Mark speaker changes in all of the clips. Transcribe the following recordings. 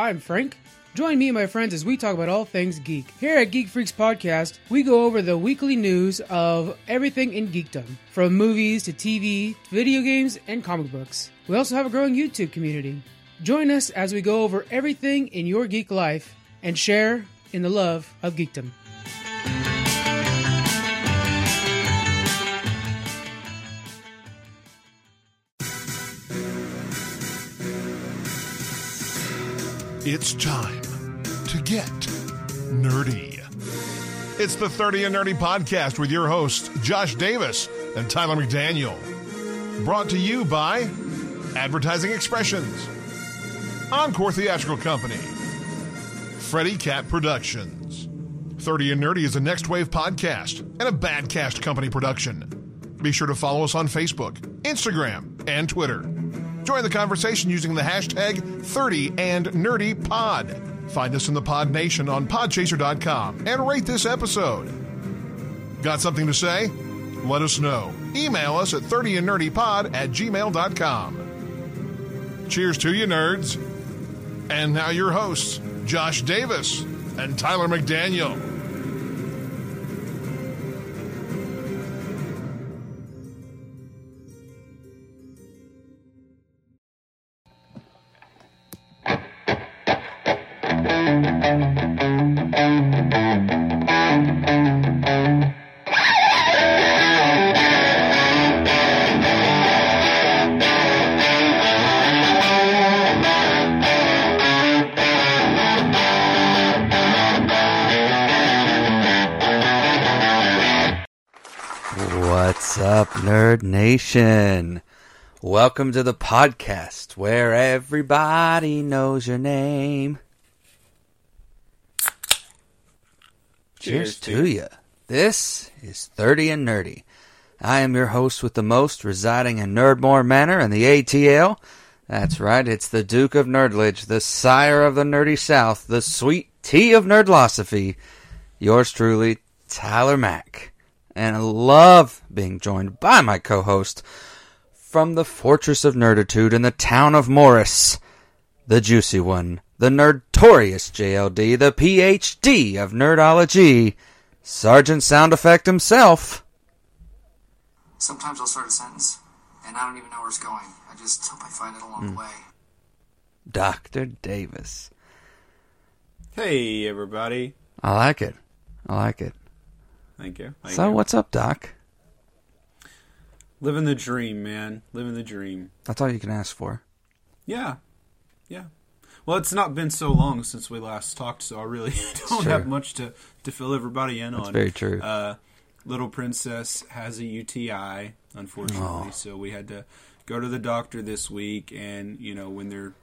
Speaker 1: I'm Frank. Join me and my friends as we talk about all things geek. Here at Geek Freaks Podcast, we go over the weekly news of everything in geekdom, from movies to TV, video games, and comic books. We also have a growing YouTube community. Join us as we go over everything in your geek life and share in the love of geekdom.
Speaker 2: It's time to get nerdy. It's the 30 and Nerdy podcast with your hosts, Josh Davis and Tyler McDaniel. Brought to you by Advertising Expressions, Encore Theatrical Company, Freddy Cat Productions. 30 and Nerdy is a Next Wave podcast and a Badcast Company production. Be sure to follow us on Facebook, Instagram, and Twitter. Join the conversation using the hashtag 30 and Nerdy Pod. Find us in the Pod Nation on podchaser.com and rate this episode. Got something to say? Let us know. Email us at 30andnerdypod at gmail.com. Cheers to you, nerds. And now your hosts, Josh Davis and Tyler McDaniel.
Speaker 3: Nerd Nation? Welcome to the podcast where everybody knows your name. Cheers, to you. This is 30 and Nerdy. I am your host with the most, residing in Nerdmore Manor in the ATL. That's right, it's the Duke of Nerdledge, the sire of the Nerdy South, the sweet tea of Nerdlosophy. Yours truly, Tyler Mack and I love being joined by my co-host from the Fortress of Nerditude in the town of Morris, the juicy one, the Nerdtorious JLD, the PhD of Nerdology, Sergeant Sound Effect himself.
Speaker 4: Sometimes I'll start a sentence, and I don't even know where it's going. I just hope I find it along the hmm. way.
Speaker 3: Dr. Davis.
Speaker 5: Hey, everybody.
Speaker 3: I like it. I like it.
Speaker 5: Thank you. Thank
Speaker 3: So,
Speaker 5: you.
Speaker 3: what's up, Doc?
Speaker 5: Living the dream, man. Living the dream.
Speaker 3: That's all you can ask for.
Speaker 5: Yeah. Yeah. Well, it's not been so long since we last talked, so I really don't have much to, to fill everybody in
Speaker 3: That's
Speaker 5: on.
Speaker 3: very true.
Speaker 5: Uh, little princess has a UTI, unfortunately,
Speaker 3: Oh.
Speaker 5: so we had to go to the doctor this week. And you know, when they're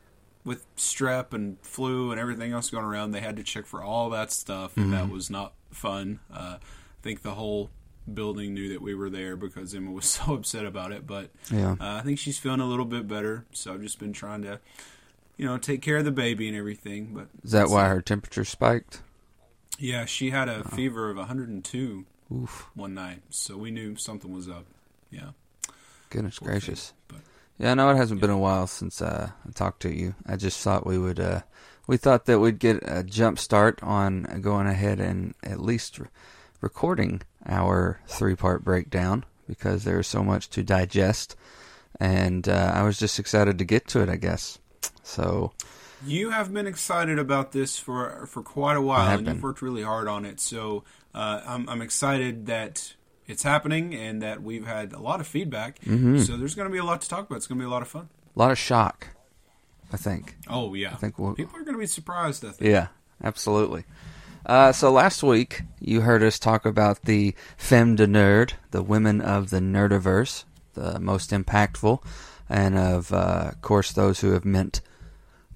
Speaker 5: with strep and flu and everything else going around, they had to check for all that stuff, and
Speaker 3: Mm-hmm.
Speaker 5: that was not fun. Uh, I think the whole building knew that we were there because Emma was so upset about it. But
Speaker 3: Yeah.
Speaker 5: uh, I think she's feeling a little bit better, so I've just been trying to, you know, take care of the baby and everything. But
Speaker 3: Is that why her temperature spiked?
Speaker 5: yeah, she had a fever of 102
Speaker 3: Oof.
Speaker 5: one night, so we knew something was up. Yeah.
Speaker 3: Goodness
Speaker 5: Poor
Speaker 3: gracious.
Speaker 5: thing,
Speaker 3: Yeah, I know it hasn't been a while since uh, I talked to you. I just thought we would. Uh, we thought that we'd get a jump start on going ahead and at least recording our three-part breakdown because there's so much to digest, and uh, I was just excited to get to it. I guess so.
Speaker 5: You have been excited about this for for quite a while, and you've worked really hard on it. So uh, I'm, I'm excited that it's happening and that we've had a lot of feedback.
Speaker 3: Mm-hmm.
Speaker 5: So there's going to be a lot to talk about. It's going to be a lot of fun.
Speaker 3: A lot of shock, I think.
Speaker 5: Oh yeah, I
Speaker 3: think we'll-
Speaker 5: people are going to be surprised. I think.
Speaker 3: Yeah, absolutely. Uh, so last week you heard us talk about the femme de nerd, the women of the nerdiverse, the most impactful, and of uh, course those who have meant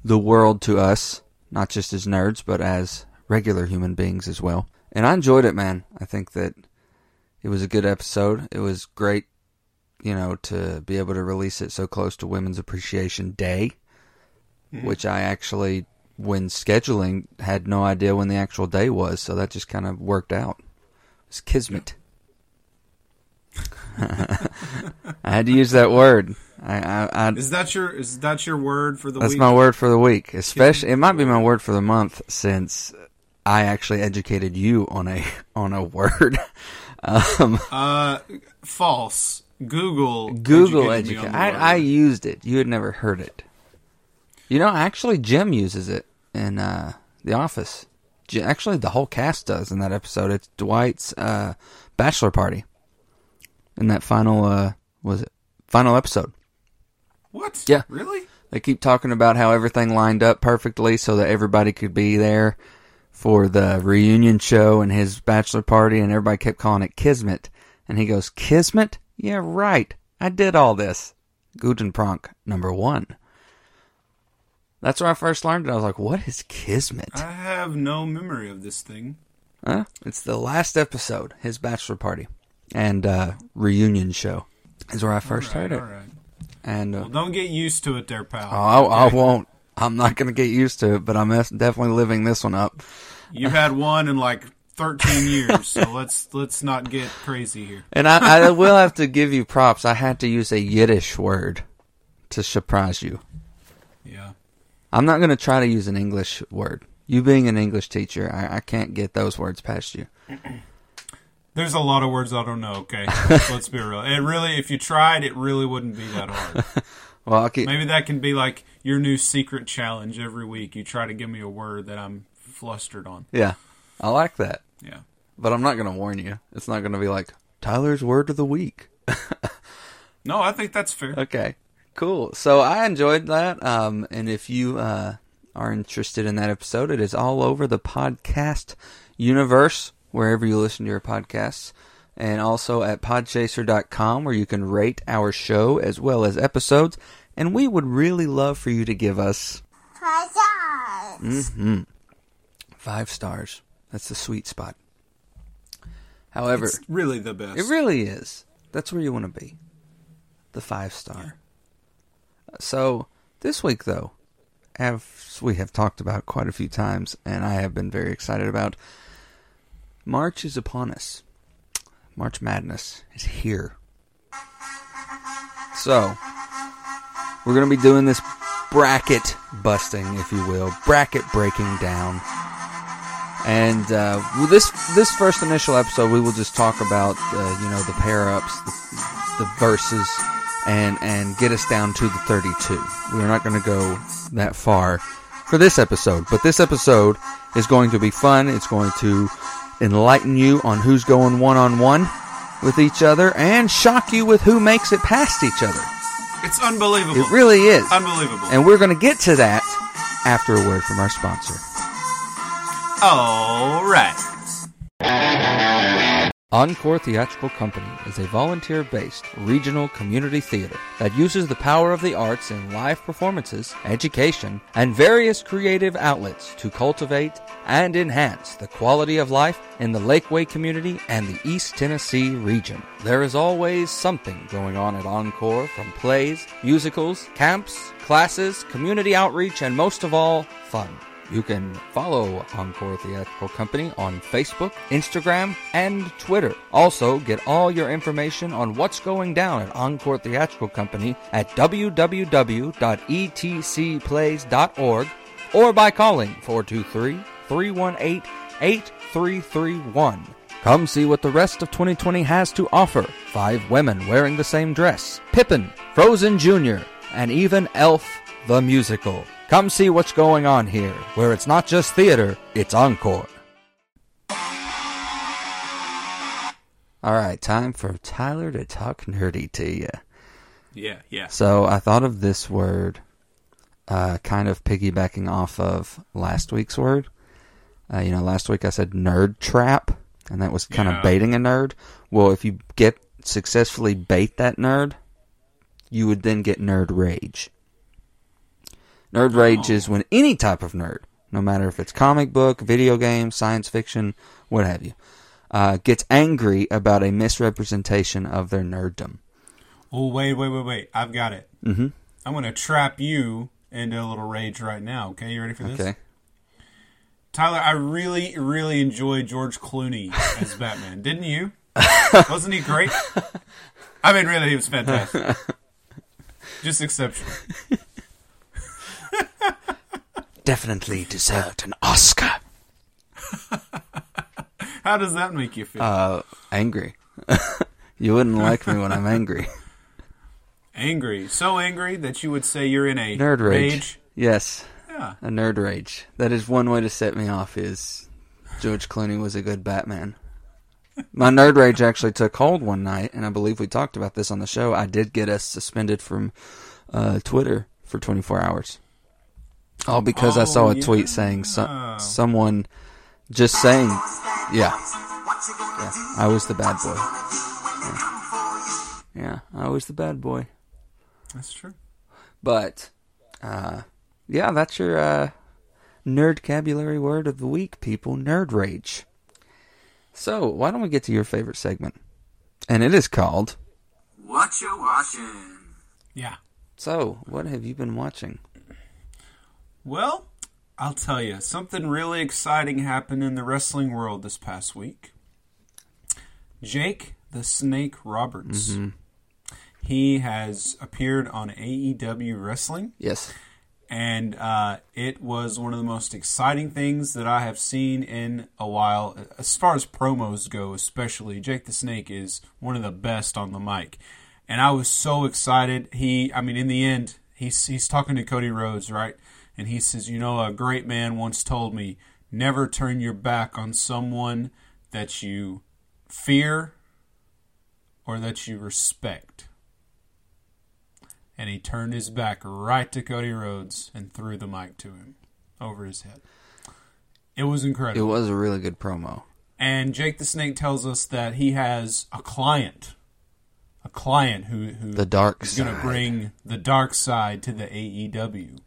Speaker 3: the world to us, not just as nerds but as regular human beings as well. And I enjoyed it, man. I think that it was a good episode. It was great, you know, to be able to release it so close to Women's Appreciation Day, which I actually, when scheduling, had no idea when the actual day was. So that just kind of worked out. It's kismet. I had to use that word. I, I, I
Speaker 5: Is that your is that your word for the
Speaker 3: that's
Speaker 5: week?
Speaker 3: my word for the week. Especially, it might be my word for the month since I actually educated you on a on a word. um,
Speaker 5: Uh, false. Google.
Speaker 3: Google
Speaker 5: educated me
Speaker 3: educate.
Speaker 5: on the
Speaker 3: I. I used it. You had never heard it. You know, actually, Jim uses it in uh, The Office. Actually, the whole cast does in that episode. It's Dwight's uh, bachelor party. In that final, uh, was it final episode?
Speaker 5: What?
Speaker 3: Yeah.
Speaker 5: Really?
Speaker 3: They keep talking about how everything lined up perfectly so that everybody could be there for the reunion show and his bachelor party, and everybody kept calling it Kismet. And he goes, Kismet? Yeah, right. I did all this. Guten Prank number one. That's where I first learned it. I was like, what is Kismet?
Speaker 5: I have no memory of this thing.
Speaker 3: Huh? It's the last episode, his bachelor party and uh, reunion show, is where I first
Speaker 5: right,
Speaker 3: heard it.
Speaker 5: Right.
Speaker 3: And uh,
Speaker 5: Well, don't get used to it, there, pal.
Speaker 3: oh, I, I won't. I'm not going to get used to it, but I'm definitely living this one up.
Speaker 5: You've had one in like 13 years, so let's let's not get crazy here.
Speaker 3: And I, I will have to give you props. I had to use a Yiddish word to surprise you. I'm not going to try to use an English word. You being an English teacher, I, I can't get those words past you.
Speaker 5: There's a lot of words I don't know. Okay, let's be real. It really, if you tried, it really wouldn't be that hard.
Speaker 3: Well, keep.
Speaker 5: Maybe that can be like your new secret challenge every week. You try to give me a word that I'm flustered on.
Speaker 3: Yeah, I like that.
Speaker 5: Yeah.
Speaker 3: But I'm not going to warn you. It's not going to be like Tyler's word of the week.
Speaker 5: No, I think that's fair.
Speaker 3: Okay, cool. So I enjoyed that. Um, and if you uh, are interested in that episode, it is all over the podcast universe, wherever you listen to your podcasts, and also at podchaser.com, where you can rate our show as well as episodes. And we would really love for you to give us hmm five stars. That's the sweet spot. However,
Speaker 5: It's really the best.
Speaker 3: it really is. That's where you want to be. The five star. So this week, though, as we have talked about quite a few times, and I have been very excited about, March is upon us. March Madness is here. So we're going to be doing this bracket busting, if you will, bracket breaking down. And uh, well, this this first initial episode, we will just talk about uh, you know the pair ups, the, the verses, and and get us down to the 32. We're not going to go that far for this episode, but this episode is going to be fun. It's going to enlighten you on who's going one on one with each other, and shock you with who makes it past each other.
Speaker 5: It's unbelievable.
Speaker 3: It really is.
Speaker 5: unbelievable.
Speaker 3: And we're going to get to that after a word from our sponsor.
Speaker 5: All right.
Speaker 3: Encore Theatrical Company is a volunteer based regional community theater that uses the power of the arts in live performances, education, and various creative outlets to cultivate and enhance the quality of life in the Lakeway community and the East Tennessee region. There is always something going on at Encore from plays, musicals, camps, classes, community outreach, and most of all, fun. You can follow Encore Theatrical Company on Facebook, Instagram, and Twitter. Also, get all your information on what's going down at Encore Theatrical Company at www.etcplays.org or by calling 423 318 8331. Come see what the rest of 2020 has to offer. Five women wearing the same dress, Pippin, Frozen Jr., and even Elf the Musical. Come see what's going on here, where it's not just theater, it's encore. All right, time for Tyler to talk nerdy to you.
Speaker 5: Yeah, yeah.
Speaker 3: So I thought of this word, uh, kind of piggybacking off of last week's word. Uh, you know, last week I said nerd trap, and that was kind
Speaker 5: Yeah.
Speaker 3: of baiting a nerd. Well, if you get successfully bait that nerd, you would then get nerd rage. Nerd rage is when any type of nerd, no matter if it's comic book, video game, science fiction, what have you, uh, gets angry about a misrepresentation of their nerddom.
Speaker 5: Oh, wait, wait, wait, wait. I've got it.
Speaker 3: Mm-hmm.
Speaker 5: I'm going to trap you into a little rage right now. Okay, you ready for this?
Speaker 3: Okay.
Speaker 5: Tyler, I really, really enjoyed George Clooney as Batman. Didn't you? Wasn't he great? I mean, really, he was fantastic. Just exceptional.
Speaker 3: Definitely deserved an Oscar.
Speaker 5: How does that make you feel?
Speaker 3: Uh, angry. you wouldn't like me when I'm angry.
Speaker 5: angry. So angry that you would say you're in a
Speaker 3: Nerd rage. Yes,
Speaker 5: Yeah.
Speaker 3: a nerd rage. That is one way to set me off. Is George Clooney was a good Batman. My nerd rage actually took hold one night, and I believe we talked about this on the show. I did get us suspended from uh, Twitter for 24 hours. All because I saw
Speaker 5: Oh,
Speaker 3: a tweet saying so- someone just saying, yeah, yeah, I was the bad boy. Yeah. yeah, I was the bad boy.
Speaker 5: That's true.
Speaker 3: But, uh, yeah, that's your uh, nerd vocabulary word of the week, people. Nerd rage. So, why don't we get to your favorite segment? And it is called.
Speaker 4: What you watching?
Speaker 5: Yeah.
Speaker 3: So, what have you been watching?
Speaker 5: Well, I'll tell you, something really exciting happened in the wrestling world this past week. Jake the Snake Roberts. He has appeared on AEW Wrestling,
Speaker 3: Yes.
Speaker 5: and uh, it was one of the most exciting things that I have seen in a while. As far as promos go, especially, Jake the Snake is one of the best on the mic. And I was so excited. He, I mean, in the end, he's, he's talking to Cody Rhodes, right? And he says, You know, a great man once told me, never turn your back on someone that you fear or that you respect. And he turned his back right to Cody Rhodes and threw the mic to him over his head. It was incredible.
Speaker 3: It was a really good promo.
Speaker 5: and Jake the Snake tells us that he has a client, a client who who
Speaker 3: The dark
Speaker 5: is going to bring the dark side to the AEW.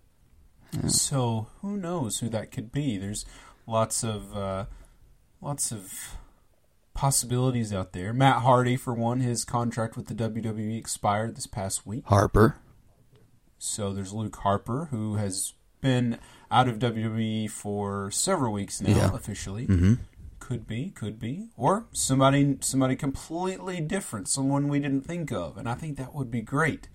Speaker 5: So who knows who that could be? There's lots of uh, lots of possibilities out there. Matt Hardy, for one, his contract with the WWE expired this past week.
Speaker 3: Harper.
Speaker 5: So there's Luke Harper, who has been out of WWE for several weeks now,
Speaker 3: Yeah.
Speaker 5: officially.
Speaker 3: Mhm.
Speaker 5: Could be, could be, or somebody, somebody completely different, someone we didn't think of, and I think that would be great.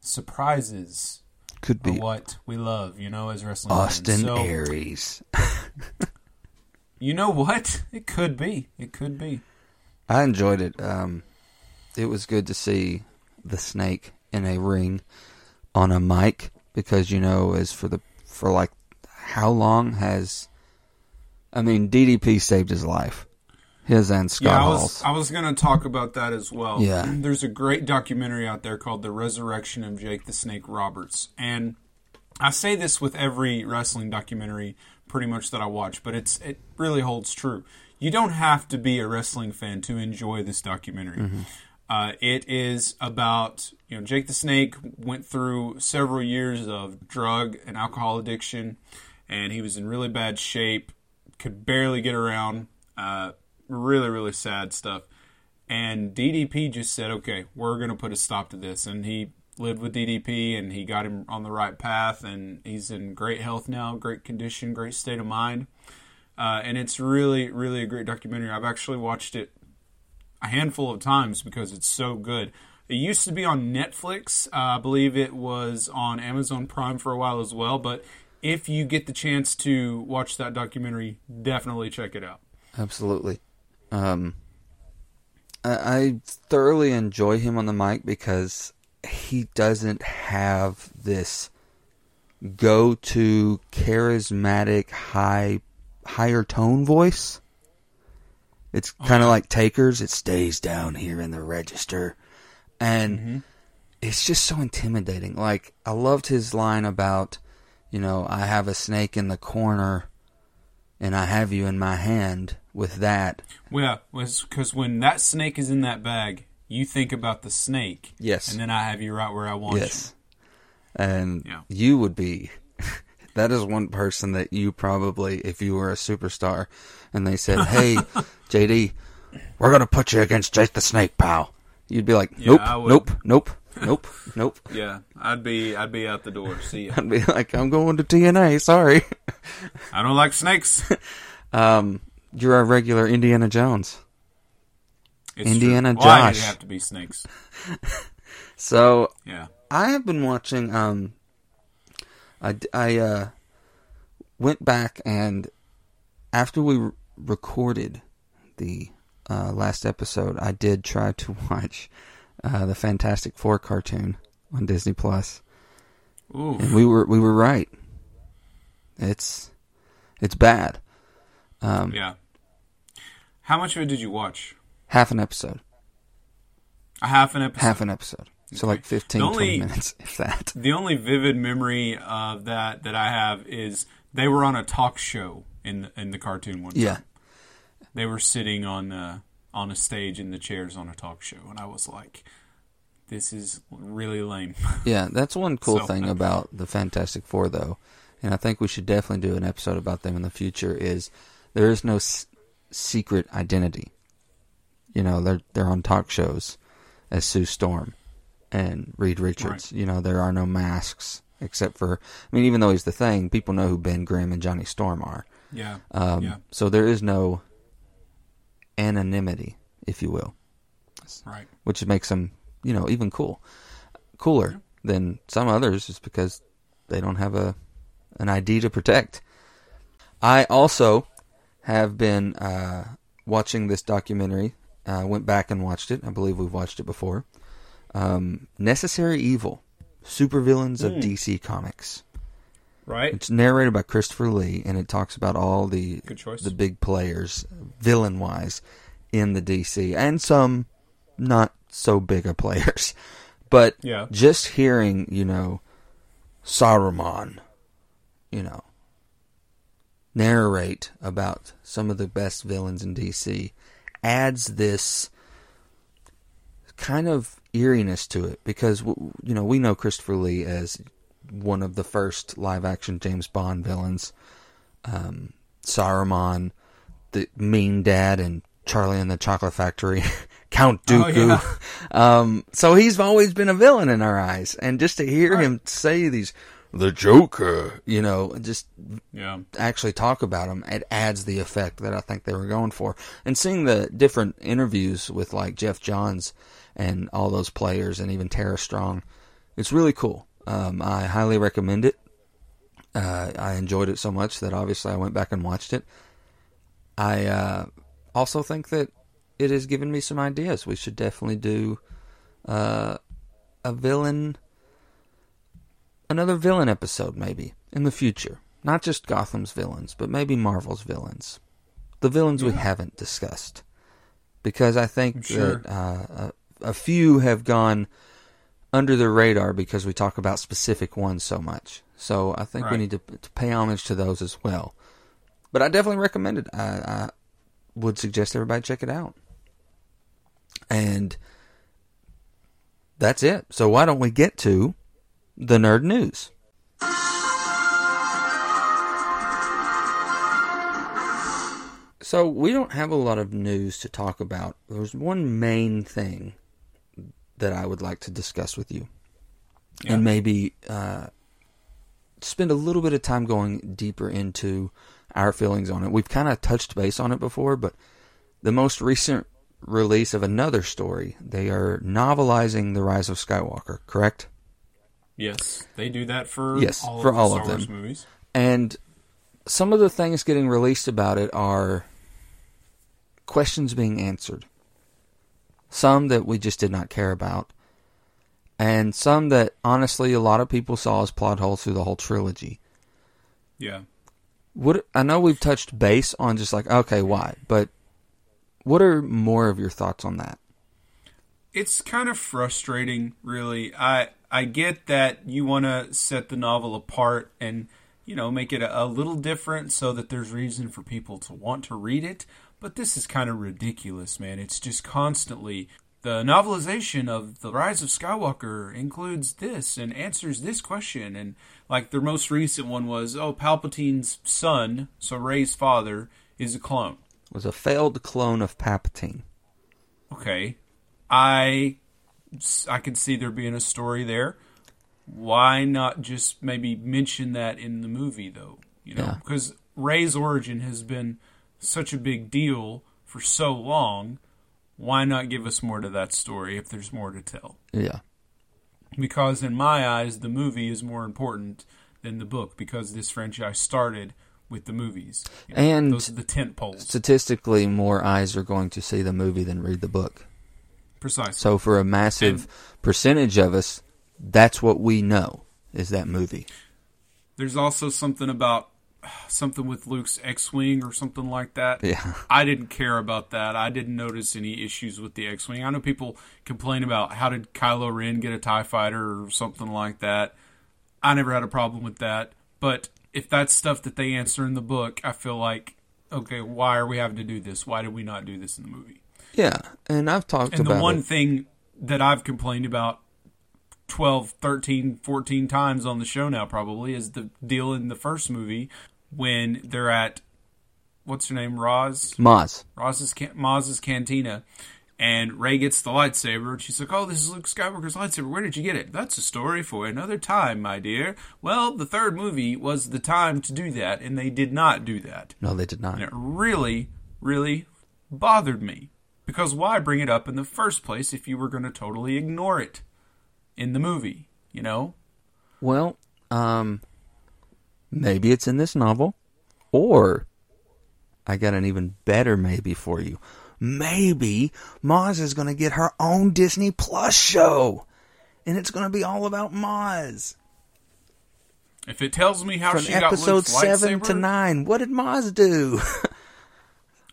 Speaker 5: Surprises
Speaker 3: Could be
Speaker 5: what we love, you know, as wrestling
Speaker 3: Austin.
Speaker 5: So,
Speaker 3: Aries.
Speaker 5: You know what? It could be. It could be.
Speaker 3: I enjoyed it. Um, it was good to see the snake in a ring on a mic because you know, as for the for like how long has I mean DDP saved his life, his and Scott
Speaker 5: yeah, I
Speaker 3: Hall's.
Speaker 5: was I was going to talk about that as well.
Speaker 3: Yeah.
Speaker 5: There's a great documentary out there called The Resurrection of Jake the Snake Roberts. And I say this with every wrestling documentary pretty much that I watch, but it's it really holds true. You don't have to be a wrestling fan to enjoy this documentary. Uh, it is about you know Jake the Snake went through several years of drug and alcohol addiction, and he was in really bad shape, could barely get around. Uh, really, really sad stuff. And DDP just said, "Okay, we're going to put a stop to this." And he lived with DDP, and he got him on the right path, and he's in great health now, great condition, great state of mind. Uh, and it's really, really a great documentary. I've actually watched it a handful of times because it's so good. It used to be on Netflix. Uh, I believe it was on Amazon Prime for a while as well. But if you get the chance to watch that documentary, definitely check it out.
Speaker 3: Absolutely. Um, I, I thoroughly enjoy him on the mic because he doesn't have this go-to charismatic high higher tone voice. It's kind of like Taker's. It stays down here in the register, and it's just so intimidating. Like I loved his line about, you know, I have a snake in the corner and I have you in my hand with that.
Speaker 5: Well, yeah, because when that snake is in that bag, you think about the snake.
Speaker 3: Yes.
Speaker 5: And then I have you right where I want you.
Speaker 3: Yes. And
Speaker 5: Yeah.
Speaker 3: you would be that is one person that you probably if you were a superstar and they said, "Hey, JD, we're going to put you against Jake the Snake, pal." You'd be like, "Nope,
Speaker 5: would.
Speaker 3: nope, nope, nope, nope."
Speaker 5: Yeah, I'd be I'd be out the door. See ya.
Speaker 3: I'd be like, "I'm going to TNA, sorry."
Speaker 5: I don't like snakes.
Speaker 3: Um, you're a regular Indiana Jones.
Speaker 5: It's
Speaker 3: Indiana
Speaker 5: true. Why
Speaker 3: Josh.
Speaker 5: have to be snakes?
Speaker 3: So,
Speaker 5: Yeah.
Speaker 3: I have been watching. Um, I I uh, went back and after we re- recorded the uh, last episode, I did try to watch uh, the Fantastic Four cartoon on Disney Plus,
Speaker 5: Ooh.
Speaker 3: and we were we were right. It's it's bad. Um,
Speaker 5: Yeah. How much of it did you watch?
Speaker 3: Half an episode.
Speaker 5: A half an episode.
Speaker 3: Half an episode. So like 15,
Speaker 5: only-
Speaker 3: 20 minutes, if that.
Speaker 5: The only vivid memory of that that I have is they were on a talk show in the, in the cartoon one. time.
Speaker 3: Yeah.
Speaker 5: They were sitting on uh, on a stage in the chairs on a talk show, and I was like, "This is really lame."
Speaker 3: Yeah, that's one cool
Speaker 5: So-
Speaker 3: thing about the Fantastic Four, though, and I think we should definitely do an episode about them in the future. Is there is no s- secret identity. You know, they're they're on talk shows as Sue Storm and Reed Richards. You know, there are no masks except for. I mean, even though he's the thing, people know who Ben Grimm and Johnny Storm are.
Speaker 5: yeah.
Speaker 3: Um,
Speaker 5: yeah.
Speaker 3: So there is no anonymity, if you will
Speaker 5: Right.
Speaker 3: which makes them, you know, even cool, cooler than some others, just because they don't have a an ID to protect. I also have been uh, watching this documentary. I went back and watched it. I believe we've watched it before. Um, Necessary Evil: Supervillains of DC Comics.
Speaker 5: Right.
Speaker 3: It's narrated by Christopher Lee, and it talks about all the the big players, villain wise, in the DC, and some not so big of players. But
Speaker 5: Yeah.
Speaker 3: just hearing, you know, Saruman, you know, narrate about some of the best villains in DC adds this kind of eeriness to it because you know we know Christopher Lee as one of the first live action James Bond villains. Um, Saruman the mean dad and Charlie and the Chocolate Factory Count
Speaker 5: Oh,
Speaker 3: Dooku. um, so he's always been a villain in our eyes. And just to hear him say these the Joker you know just
Speaker 5: Yeah.
Speaker 3: actually talk about him, it adds the effect that I think they were going for. And seeing the different interviews with like Geoff Johns and all those players, and even Tara Strong, it's really cool. Um, I highly recommend it. Uh, I enjoyed it so much that obviously I went back and watched it. I uh, also think that it has given me some ideas. We should definitely do uh, a villain, another villain episode maybe in the future. Not just Gotham's villains, but maybe Marvel's villains. The villains we haven't discussed. Because I think
Speaker 5: Sure.
Speaker 3: that uh, a, a few have gone under the radar because we talk about specific ones so much. So I think we need to, to pay homage to those as well. But I definitely recommend it. I, I would suggest everybody check it out. And that's it. So why don't we get to the nerd news? So we don't have a lot of news to talk about. There's one main thing that I would like to discuss with you,
Speaker 5: Yeah.
Speaker 3: and maybe uh, spend a little bit of time going deeper into our feelings on it. We've kind of touched base on it before, but the most recent release of another story, they are novelizing the Rise of Skywalker, correct?
Speaker 5: Yes. They do that for
Speaker 3: Yes,
Speaker 5: all
Speaker 3: for
Speaker 5: of the
Speaker 3: all
Speaker 5: Star
Speaker 3: of
Speaker 5: Wars
Speaker 3: them.
Speaker 5: movies.
Speaker 3: And some of the things getting released about it are questions being answered. Some that we just did not care about. And some that honestly a lot of people saw as plot holes through the whole trilogy.
Speaker 5: Yeah.
Speaker 3: What I know we've touched base on just like okay, why? But what are more of your thoughts on that?
Speaker 5: it's kind of frustrating really i i get that you want to set the novel apart and you know make it a, a little different so that there's reason for people to want to read it but this is kind of ridiculous man. It's just constantly the novelization of the rise of skywalker includes this and answers this question and like their most recent one was oh palpatine's son so Rey's father is a clone.
Speaker 3: Was a failed clone of Palpatine.
Speaker 5: okay, I I could see there being a story there. Why not just maybe mention that in the movie though? You know,
Speaker 3: Yeah.
Speaker 5: because Rey's origin has been such a big deal for so long. Why not give us more to that story if there's more to tell?
Speaker 3: Yeah.
Speaker 5: because in my eyes the movie is more important than the book because this franchise started with the movies. You know,
Speaker 3: And-
Speaker 5: those are the tent poles.
Speaker 3: Statistically, more eyes are going to see the movie than read the book.
Speaker 5: Precisely.
Speaker 3: So for a massive percentage of us, that's what we know is that movie.
Speaker 5: There's also something about something with Luke's X-wing or something like that.
Speaker 3: Yeah.
Speaker 5: I didn't care about that. I didn't notice any issues with the X-wing. I know people complain about how did Kylo Ren get a Tie Fighter or something like that. I never had a problem with that. But if that's stuff that they answer in the book, I feel like okay, why are we having to do this? Why did we not do this in the movie?
Speaker 3: Yeah, and I've talked
Speaker 5: And
Speaker 3: about
Speaker 5: the one
Speaker 3: it.
Speaker 5: thing that I've complained about 12, 13, 14 times on the show now probably is the deal in the first movie when they're at what's her name, Roz?
Speaker 3: Maz.
Speaker 5: Roz's Maz's cantina, and Rey gets the lightsaber, and she's like, "Oh, this is Luke Skywalker's lightsaber. Where did you get it?" That's a story for another time, my dear. Well, the third movie was the time to do that, and they did not do that,
Speaker 3: No, they did not.
Speaker 5: and it really, really bothered me because why bring it up in the first place if you were going to totally ignore it in the movie? You know,
Speaker 3: Well, um, maybe it's in this novel, or I got an even better maybe for you. Maybe Maz is going to get her own Disney Plus show, and it's going to be all about Maz
Speaker 5: if it tells me how
Speaker 3: from
Speaker 5: she got
Speaker 3: episode
Speaker 5: Luke's
Speaker 3: seven
Speaker 5: lightsaber,
Speaker 3: to nine. What did Maz do?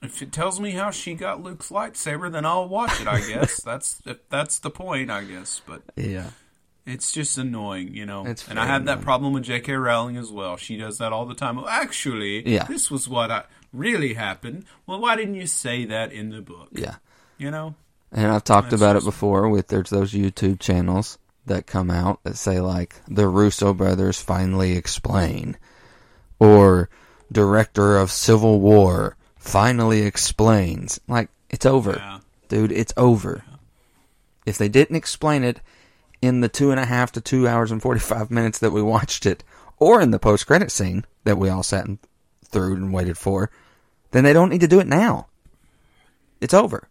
Speaker 5: If it tells me how she got Luke's lightsaber, then I'll watch it. I guess that's that's the point. I guess, but
Speaker 3: yeah,
Speaker 5: it's just annoying, you know.
Speaker 3: It's
Speaker 5: and I have that problem with J.K. Rowling as well. She does that all the time. Well, actually,
Speaker 3: Yeah.
Speaker 5: this was what I, really happened. Well, why didn't you say that in the book?
Speaker 3: yeah.
Speaker 5: You know,
Speaker 3: And I've talked
Speaker 5: That's
Speaker 3: about it before with there's those YouTube channels that come out that say like the Russo brothers finally explain or director of Civil War finally explains. Like it's over.
Speaker 5: Yeah.
Speaker 3: Dude, it's over. If they didn't explain it in the two and a half to two hours and forty five minutes that we watched it, or in the post credit scene that we all sat and through and waited for, then they don't need to do it now. It's over.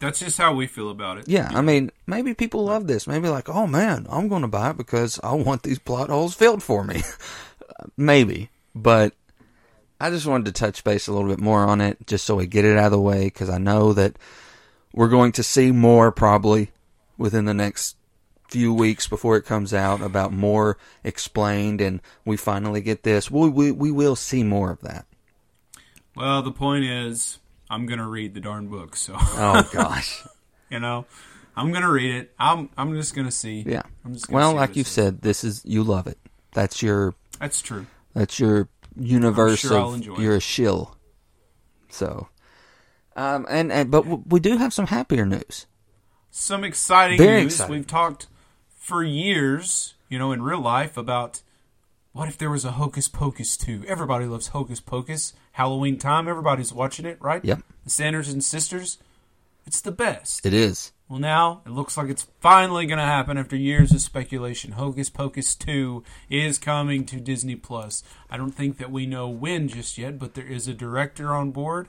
Speaker 5: that's just how we feel about it.
Speaker 3: Yeah, I mean, maybe people love this. Maybe like, oh man, I'm going to buy it because I want these plot holes filled for me. maybe, but I just wanted to touch base a little bit more on it, just so we get it out of the way, because I know that we're going to see more probably within the next few weeks before it comes out about more explained, and we finally get this. We we we will see more of that.
Speaker 5: Well, the point is, I'm gonna read the darn book, so
Speaker 3: Oh gosh,
Speaker 5: you know, I'm gonna read it. I'm I'm just gonna see.
Speaker 3: yeah.
Speaker 5: I'm just gonna
Speaker 3: Well, like you said, this is you love it. That's your
Speaker 5: that's true.
Speaker 3: That's your universe
Speaker 5: sure
Speaker 3: of you're
Speaker 5: it.
Speaker 3: a shill. So, um, and, and but w- we do have some happier news.
Speaker 5: some exciting
Speaker 3: Very
Speaker 5: news.
Speaker 3: exciting.
Speaker 5: We've talked for years, you know, in real life about what if there was a Hocus Pocus 2? Everybody loves Hocus Pocus. Halloween time, everybody's watching it, right?
Speaker 3: Yep.
Speaker 5: The Sanderson sisters. It's the best.
Speaker 3: It is.
Speaker 5: Well, now it looks like it's finally going to happen after years of speculation. Hocus Pocus 2 is coming to Disney Plus. I don't think that we know when just yet, but there is a director on board,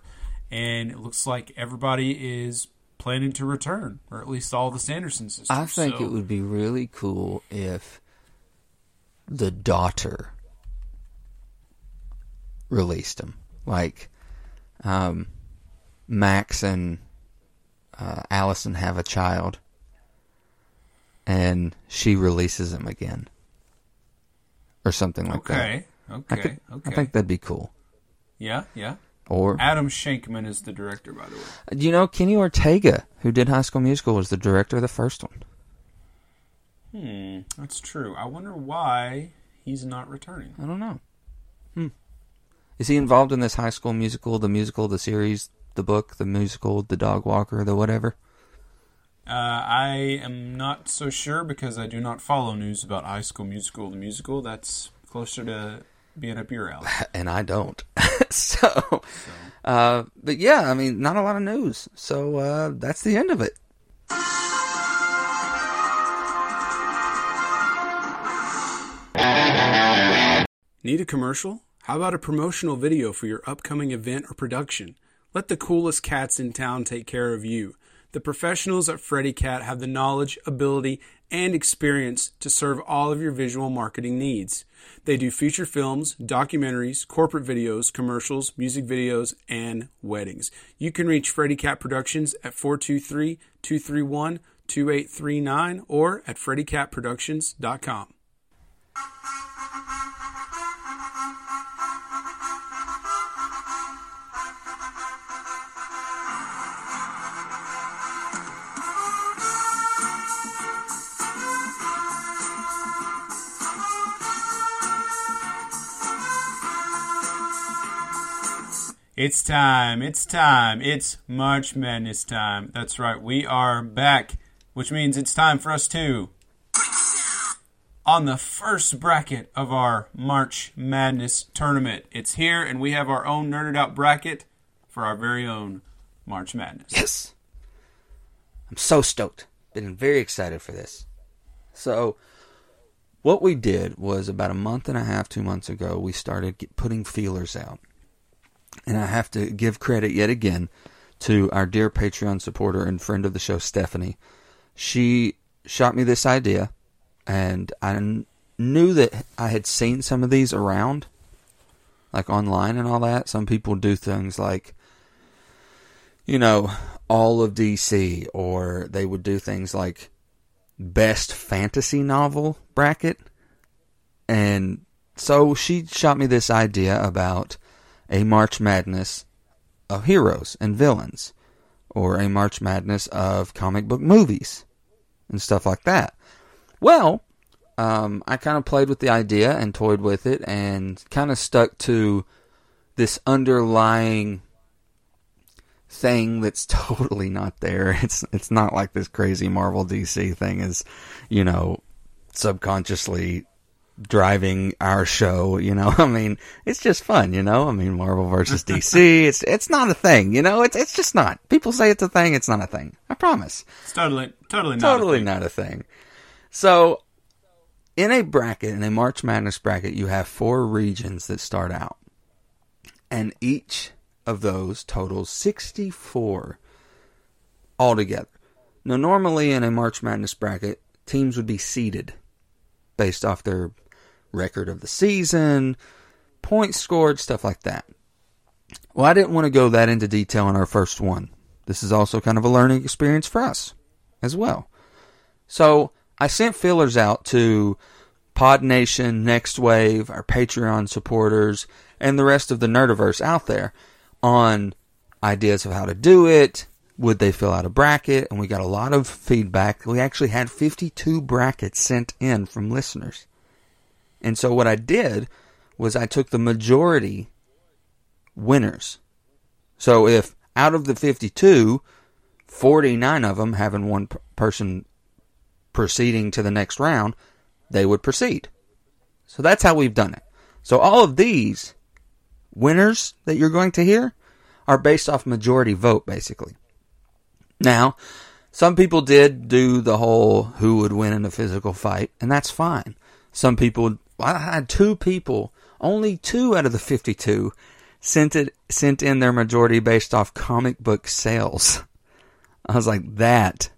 Speaker 5: and it looks like everybody is planning to return, or at least all the Sanderson sisters.
Speaker 3: I think
Speaker 5: So,
Speaker 3: it would be really cool if the daughter released him, like um, Max and uh, Allison have a child, and she releases him again, or something like that.
Speaker 5: Okay.
Speaker 3: I,
Speaker 5: Okay.
Speaker 3: could-
Speaker 5: okay.
Speaker 3: I think that'd be cool.
Speaker 5: yeah. Yeah.
Speaker 3: Or
Speaker 5: Adam Shankman is the director, by the way.
Speaker 3: Do you know Kenny Ortega, who did High School Musical, was the director of the first one?
Speaker 5: Hmm. That's true. I wonder why he's not returning.
Speaker 3: I don't know. Hmm. Is he involved in this High School Musical, the musical, the series, the book, the musical, the dog walker, the whatever?
Speaker 5: Uh, I am not so sure because I do not follow news about High School Musical, the musical. That's closer to being up your alley.
Speaker 3: And I don't. so, uh, but yeah, I mean, not a lot of news. So uh, that's the end of it.
Speaker 5: Need a commercial? How about a promotional video for your upcoming event or production? Let the coolest cats in town take care of you. The professionals at Freddy Cat have the knowledge, ability, and experience to serve all of your visual marketing needs. They do feature films, documentaries, corporate videos, commercials, music videos, and weddings. You can reach Freddy Cat Productions at 423 231 2839 or at freddycatproductions.com. It's time. It's time. It's March Madness time. That's right. We are back, which means it's time for us to. On the first bracket of our March Madness tournament. It's here, and we have our own Nerded Out bracket for our very own March Madness.
Speaker 3: Yes. I'm so stoked. Been very excited for this. So, what we did was about a month and a half, two months ago, we started putting feelers out. And I have to give credit yet again to our dear Patreon supporter and friend of the show, Stephanie. She shot me this idea, and I knew that I had seen some of these around, like online and all that. Some people do things like, you know, all of DC, or they would do things like best fantasy novel bracket. And so she shot me this idea about a March Madness of heroes and villains, or a March Madness of comic book movies and stuff like that. Well, um, I kind of played with the idea and toyed with it and kind of stuck to this underlying thing that's totally not there. It's it's not like this crazy Marvel DC thing is, you know, subconsciously driving our show, you know. I mean, it's just fun, you know. I mean, Marvel versus DC, it's it's not a thing, you know. It's it's just not. People say it's a thing, it's not a thing. I promise.
Speaker 5: It's totally, totally not.
Speaker 3: Totally
Speaker 5: a thing.
Speaker 3: not a thing. So, in a bracket, in a March Madness bracket, you have four regions that start out. And each of those totals 64 altogether. Now, normally in a March Madness bracket, teams would be seeded based off their record of the season, points scored, stuff like that. Well, I didn't want to go that into detail in our first one. This is also kind of a learning experience for us as well. So I sent fillers out to Pod Nation, Next Wave, our Patreon supporters, and the rest of the Nerdiverse out there on ideas of how to do it. Would they fill out a bracket? And we got a lot of feedback. We actually had 52 brackets sent in from listeners. And so what I did was I took the majority winners. So if out of the 52, 49 of them having one person proceeding to the next round, they would proceed. So that's how we've done it. So all of these winners that you're going to hear are based off majority vote, basically. Now, some people did do the whole who would win in a physical fight, and that's fine. Some people, I had two people, only two out of the 52 sent it, sent in their majority based off comic book sales. I was like, that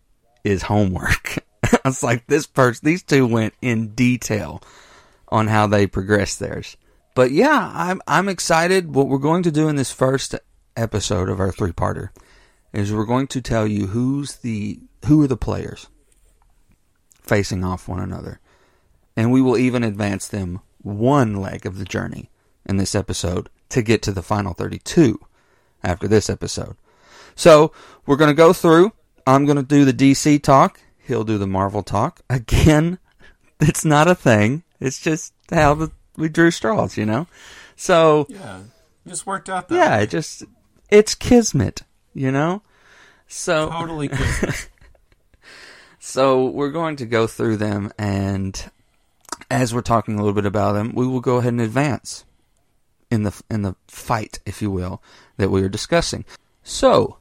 Speaker 3: is homework. I was like, this person, these two went in detail on how they progressed theirs. But yeah, I'm I'm excited. What we're going to do in this first episode of our three parter is we're going to tell you who's the who are the players facing off one another. And we will even advance them one leg of the journey in this episode to get to the final 32 after this episode. So, we're going to go through. I'm going to do the DC talk. He'll do the Marvel talk. Again, it's not a thing. It's just how the, we drew straws, you know? So,
Speaker 5: Yeah, just worked out that.
Speaker 3: yeah,
Speaker 5: way.
Speaker 3: it just, it's kismet, you know? So,
Speaker 5: totally. Good.
Speaker 3: so we're going to go through them, and as we're talking a little bit about them, we will go ahead and advance in the in the fight, if you will, that we are discussing. So,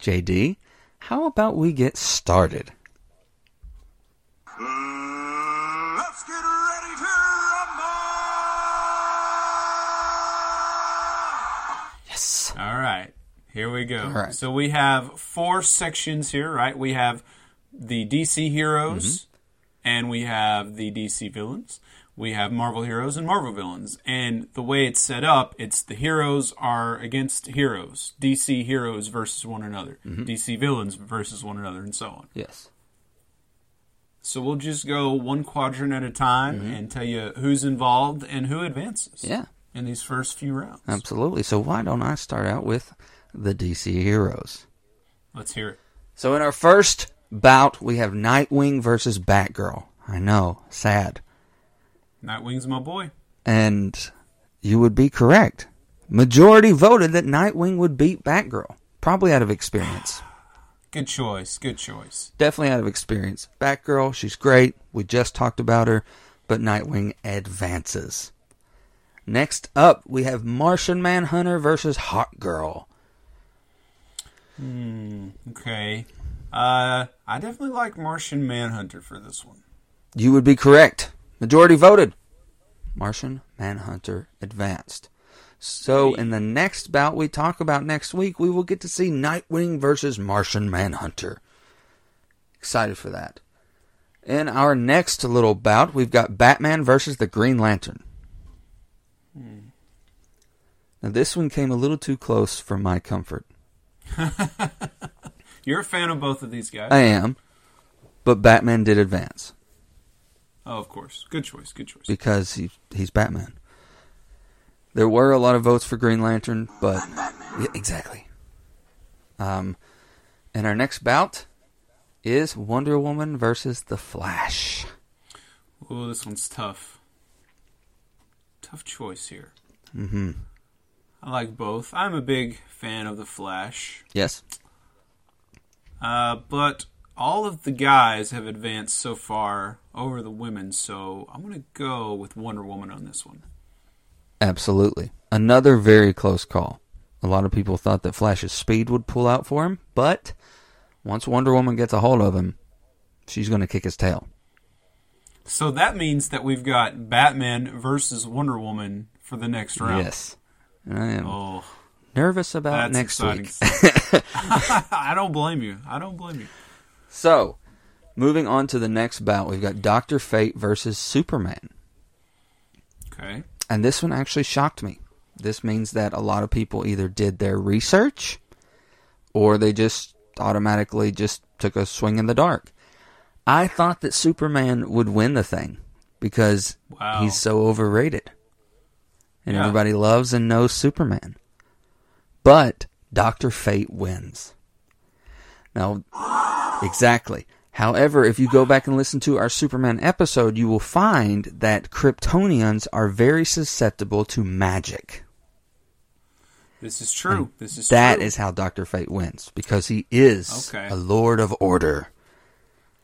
Speaker 3: JD, how about we get started?
Speaker 6: Let's get ready to rumble!
Speaker 3: Yes.
Speaker 5: All right, Here we go.
Speaker 3: All right.
Speaker 5: So we have four sections here, right? We have the DC heroes,
Speaker 3: Mm-hmm.
Speaker 5: And we have the DC villains. We have Marvel heroes and Marvel villains. And the way it's set up, it's the heroes are against heroes. DC heroes versus one another.
Speaker 3: Mm-hmm.
Speaker 5: DC villains versus one another, and so on.
Speaker 3: Yes.
Speaker 5: So we'll just go one quadrant at a time and tell you who's involved and who advances.
Speaker 3: Mm-hmm. Yeah.
Speaker 5: In these first few rounds.
Speaker 3: Absolutely. So why don't I start out with the DC heroes?
Speaker 5: Let's hear it.
Speaker 3: So in our first bout, we have Nightwing versus Batgirl. I know, sad.
Speaker 5: Nightwing's my boy.
Speaker 3: And you would be correct. Majority voted that Nightwing would beat Batgirl. Probably out of experience.
Speaker 5: Good choice. Good choice.
Speaker 3: Definitely out of experience. Batgirl, she's great. We just talked about her. But Nightwing advances. Next up, we have Martian Manhunter versus Hawkgirl. Hmm.
Speaker 5: Okay. Uh, I definitely like Martian Manhunter for this one.
Speaker 3: You would be correct. Majority voted. Martian Manhunter advanced. So, in the next bout we talk about next week, we will get to see Nightwing versus Martian Manhunter. Excited for that. In our next little bout, we've got Batman versus the Green Lantern. Hmm. Now, this one came a little too close for my comfort.
Speaker 5: You're a fan of both of these guys.
Speaker 3: I am, but Batman did advance.
Speaker 5: oh, of course. Good choice. Good choice.
Speaker 3: because he, he's Batman. There were a lot of votes for Green Lantern, but Yeah, exactly. Um, and our next bout is Wonder Woman versus the Flash.
Speaker 5: Oh, this one's tough. Tough choice here.
Speaker 3: Mm-hmm.
Speaker 5: I like both. I'm a big fan of the Flash,
Speaker 3: Yes,
Speaker 5: uh, but all of the guys have advanced so far over the women, so I'm gonna go with Wonder Woman on this one.
Speaker 3: absolutely. Another very close call. A lot of people thought that Flash's speed would pull out for him, but once Wonder Woman gets a hold of him, she's going to kick his tail.
Speaker 5: So that means that we've got Batman versus Wonder Woman for the next round.
Speaker 3: Yes. I am
Speaker 5: Oh,
Speaker 3: nervous about
Speaker 5: that's
Speaker 3: next
Speaker 5: exciting.
Speaker 3: week.
Speaker 5: I don't blame you. I don't blame you.
Speaker 3: So, moving on to the next bout, we've got Doctor Fate versus Superman,
Speaker 5: Okay.
Speaker 3: and this one actually shocked me. This means that a lot of people either did their research, or they just automatically just took a swing in the dark. I thought that Superman would win the thing because
Speaker 5: Wow.
Speaker 3: he's so overrated, and
Speaker 5: Yeah.
Speaker 3: everybody loves and knows Superman. But Doctor Fate wins. Now, Exactly. However, if you go back and listen to our Superman episode, you will find that Kryptonians are very susceptible to magic.
Speaker 5: This is true. This is
Speaker 3: That
Speaker 5: true.
Speaker 3: is how Dr. Fate wins, because he is
Speaker 5: Okay.
Speaker 3: a Lord of Order.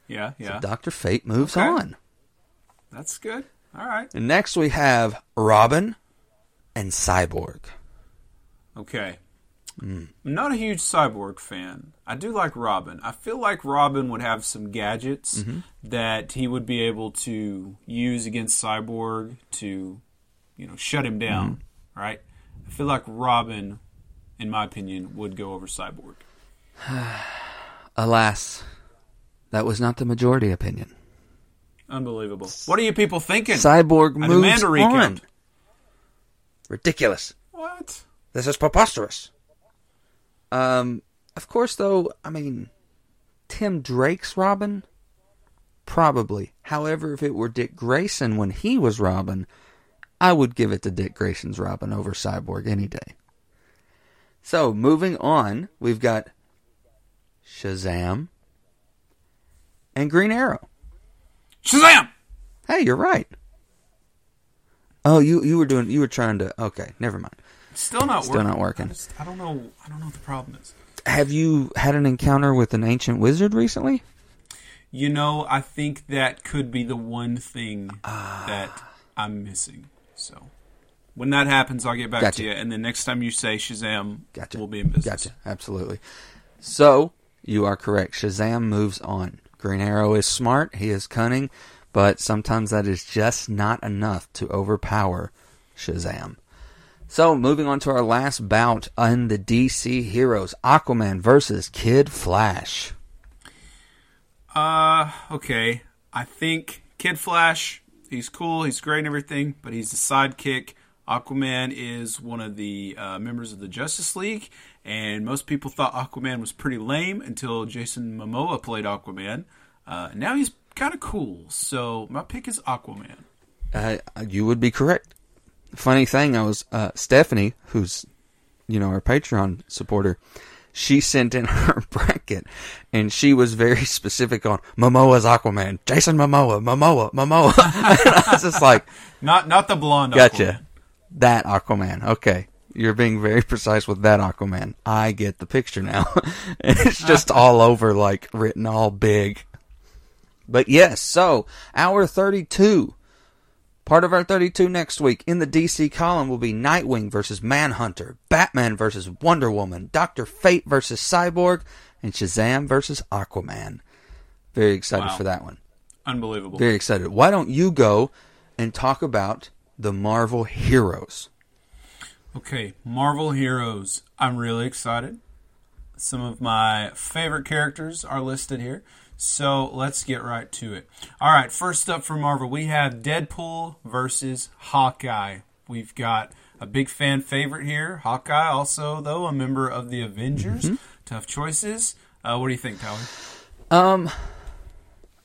Speaker 5: yeah, yeah.
Speaker 3: Dr. Fate moves
Speaker 5: Okay.
Speaker 3: on.
Speaker 5: That's good. All right.
Speaker 3: And next we have Robin and Cyborg.
Speaker 5: Okay.
Speaker 3: Hmm.
Speaker 5: I'm not a huge cyborg fan. I do like Robin. I feel like Robin would have some gadgets
Speaker 3: Mm-hmm.
Speaker 5: that he would be able to use against Cyborg to, you know, shut him down.
Speaker 3: Mm-hmm.
Speaker 5: Right? I feel like Robin, in my opinion, would go over Cyborg.
Speaker 3: Alas, that was not the majority opinion.
Speaker 5: Unbelievable. What are you people thinking?
Speaker 3: Cyborg
Speaker 5: I
Speaker 3: moves on. Ridiculous.
Speaker 5: What?
Speaker 3: This is preposterous. Um, of course, though, I mean, Tim Drake's Robin? Probably. However, if it were Dick Grayson when he was Robin, I would give it to Dick Grayson's Robin over Cyborg any day. So, moving on, we've got Shazam and Green Arrow.
Speaker 5: Shazam!
Speaker 3: Hey, you're right. Oh, you you were doing you were trying to okay, never mind.
Speaker 5: Still not
Speaker 3: Still
Speaker 5: working.
Speaker 3: not working.
Speaker 5: I, just, I don't know. I don't know what the problem is.
Speaker 3: Have you had an encounter with an ancient wizard recently?
Speaker 5: You know, I think that could be the one thing
Speaker 3: Ah.
Speaker 5: that I'm missing. So when that happens, I'll get back
Speaker 3: Gotcha.
Speaker 5: to you. And then next time you say Shazam,
Speaker 3: Gotcha.
Speaker 5: we'll be in business.
Speaker 3: Gotcha. Absolutely. So, you are correct. Shazam moves on. Green Arrow is smart, he is cunning, but sometimes that is just not enough to overpower Shazam. So, moving on to our last bout on the DC Heroes Aquaman versus Kid Flash.
Speaker 5: Uh, okay. I think Kid Flash, he's cool, he's great and everything, but he's the sidekick. Aquaman is one of the uh, members of the Justice League, and most people thought Aquaman was pretty lame until Jason Momoa played Aquaman. Uh, now he's kind of cool, so my pick is Aquaman.
Speaker 3: Uh, you would be correct. Funny thing, I was uh, Stephanie, who's you know our Patreon supporter. She sent in her bracket, and she was very specific on Momoa's Aquaman, Jason Momoa, Momoa, Momoa. and I was just like,
Speaker 5: Not not the blonde.
Speaker 3: gotcha,
Speaker 5: Aquaman.
Speaker 3: that Aquaman. Okay, you're being very precise with that Aquaman. I get the picture now. and it's just all over, like written all big. But yes, so hour 32. Part of our 32 next week in the DC column will be Nightwing versus Manhunter, Batman versus Wonder Woman, Doctor Fate versus Cyborg, and Shazam versus Aquaman. Very excited
Speaker 5: Wow.
Speaker 3: for that one.
Speaker 5: Unbelievable.
Speaker 3: Very excited. Why don't you go and talk about the Marvel heroes?
Speaker 5: Okay, Marvel Heroes. I'm really excited. Some of my favorite characters are listed here. So let's get right to it. All right, first up for Marvel, we have Deadpool versus Hawkeye. We've got a big fan favorite here. Hawkeye, also, though, a member of the Avengers. Tough choices. Uh, what do you think, Tyler?
Speaker 3: Um,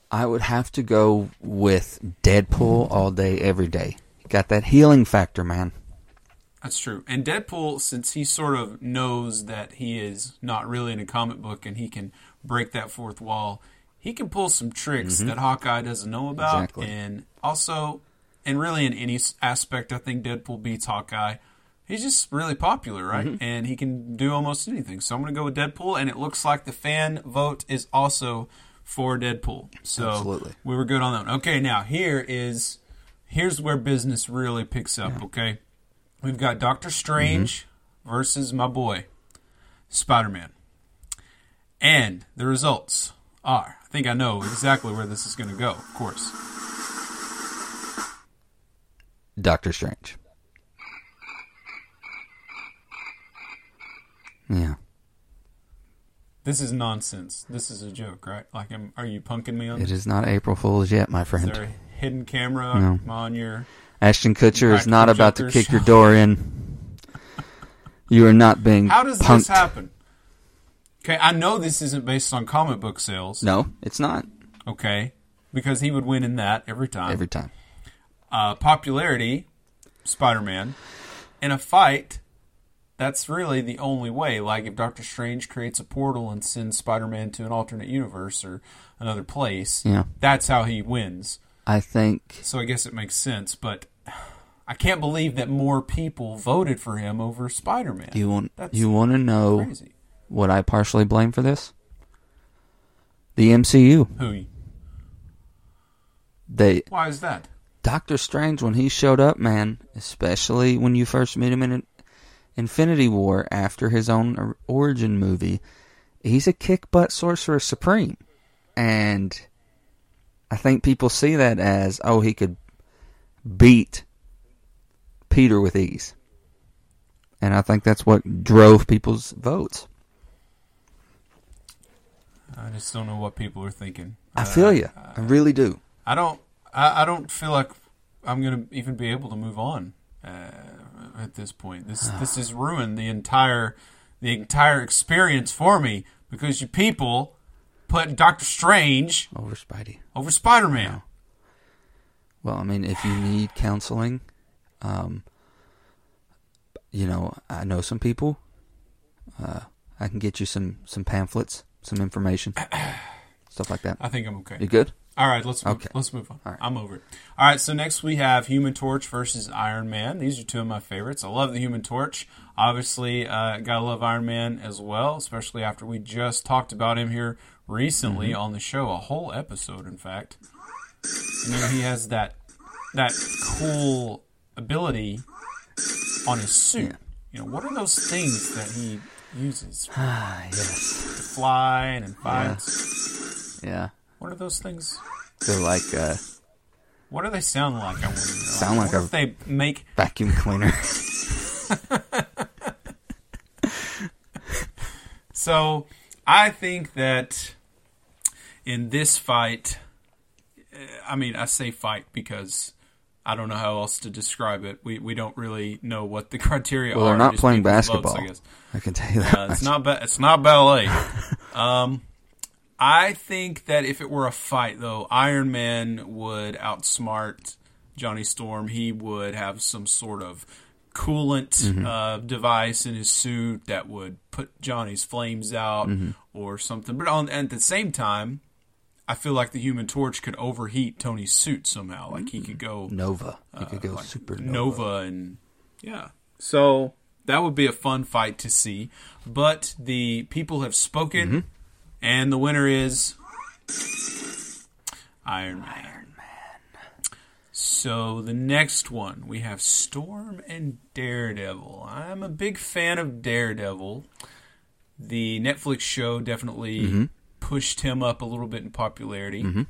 Speaker 3: I would have to go with Deadpool all day, every day. Got that healing factor, man.
Speaker 5: That's true. And Deadpool, since he sort of knows that he is not really in a comic book and he can break that fourth wall, he can pull some tricks mm-hmm. that Hawkeye doesn't know about.
Speaker 3: Exactly.
Speaker 5: And also, and really in any aspect, I think Deadpool beats Hawkeye. He's just really popular, right? Mm-hmm. And he can do almost anything. So I'm going to go with Deadpool. And it looks like the fan vote is also for Deadpool. So
Speaker 3: Absolutely.
Speaker 5: we were good on that one. Okay, now here is here's where business really picks up. Okay, we've got Doctor Strange mm-hmm. versus my boy Spider Man, and the results are. I think I know exactly where this is going to go. Of course,
Speaker 3: Doctor Strange. Yeah.
Speaker 5: this is nonsense. This is a joke, right? Like, am, are you punking me on
Speaker 3: It
Speaker 5: this?
Speaker 3: is not April Fool's yet, my
Speaker 5: Is
Speaker 3: friend.
Speaker 5: there a hidden camera
Speaker 3: No.
Speaker 5: on your?
Speaker 3: Ashton Kutcher is not about to kick your door in. You are not being
Speaker 5: How does
Speaker 3: punked.
Speaker 5: this happen? Okay, I know this isn't based on comic book sales.
Speaker 3: No, it's not.
Speaker 5: Okay, because he would win in that every time.
Speaker 3: Every time.
Speaker 5: uh, popularity, Spider Man. In a fight, that's really the only way. Like if Doctor Strange creates a portal and sends Spider Man to an alternate universe or another place,
Speaker 3: Yeah.
Speaker 5: that's how he wins.
Speaker 3: I think
Speaker 5: So I guess it makes sense, but I can't believe that more people voted for him over Spider Man.
Speaker 3: you want
Speaker 5: That's
Speaker 3: you want to know
Speaker 5: crazy.
Speaker 3: What I partially blame for this? The MCU.
Speaker 5: Who?
Speaker 3: They
Speaker 5: Why is that?
Speaker 3: Doctor Strange when he showed up, man, especially when you first meet him in Infinity War after his own origin movie, he's a kick butt sorcerer supreme. And I think people see that as, oh, he could beat Peter with ease. And I think that's what drove people's votes.
Speaker 5: I just don't know what people are thinking.
Speaker 3: I
Speaker 5: Uh,
Speaker 3: feel you. I really do.
Speaker 5: I don't. I, I don't feel like I'm gonna even be able to move on uh, at this point. This this has ruined the entire the entire experience for me because you people put Doctor Strange
Speaker 3: Over Spidey.
Speaker 5: over Spider Man.
Speaker 3: Well, I mean, if you need counseling, um, you know, I know some people. Uh, I can get you some some pamphlets, some information, stuff like that.
Speaker 5: I think I'm okay.
Speaker 3: You good?
Speaker 5: All right, let's move,
Speaker 3: Okay.
Speaker 5: let's move on.
Speaker 3: All right.
Speaker 5: I'm over it. All right, so next we have Human Torch versus Iron Man. These are two of my favorites. I love the Human Torch. Obviously, uh, gotta love Iron Man as well, especially after we just talked about him here recently
Speaker 3: Mm-hmm.
Speaker 5: on the show, a whole episode, in fact. You know, he has that that cool ability on his suit. You know, what are those things that he uses to
Speaker 3: Ah, yes.
Speaker 5: fly and in fights?
Speaker 3: Yeah.
Speaker 5: What are those things?
Speaker 3: They're like uh,
Speaker 5: What do they sound like? I wonder.
Speaker 3: Sound
Speaker 5: I
Speaker 3: like a-
Speaker 5: they make.
Speaker 3: vacuum cleaner.
Speaker 5: So I think that in this fight, uh, I mean, I say fight because I don't know how else to describe it. We we don't really know what the criteria
Speaker 3: Well,
Speaker 5: are.
Speaker 3: they're not playing
Speaker 5: people's votes,
Speaker 3: basketball.
Speaker 5: I guess.
Speaker 3: I can tell you that.
Speaker 5: Uh, it's not ba- it's not ballet. um, I think that if it were a fight, though, Iron Man would outsmart Johnny Storm. He would have some sort of coolant uh, device in his suit that would put Johnny's flames out or something. But on at the same time, I feel like the Human Torch could overheat Tony's suit somehow. Like he could go
Speaker 3: Nova. You could go
Speaker 5: like
Speaker 3: super
Speaker 5: Nova.
Speaker 3: Nova.
Speaker 5: and yeah. So that would be a fun fight to see. But the people have spoken,
Speaker 3: Mm-hmm.
Speaker 5: and the winner is Iron Man. So the next one we have Storm and Daredevil. I'm a big fan of Daredevil. The Netflix show definitely
Speaker 3: Mm-hmm.
Speaker 5: Pushed him up a little bit in popularity.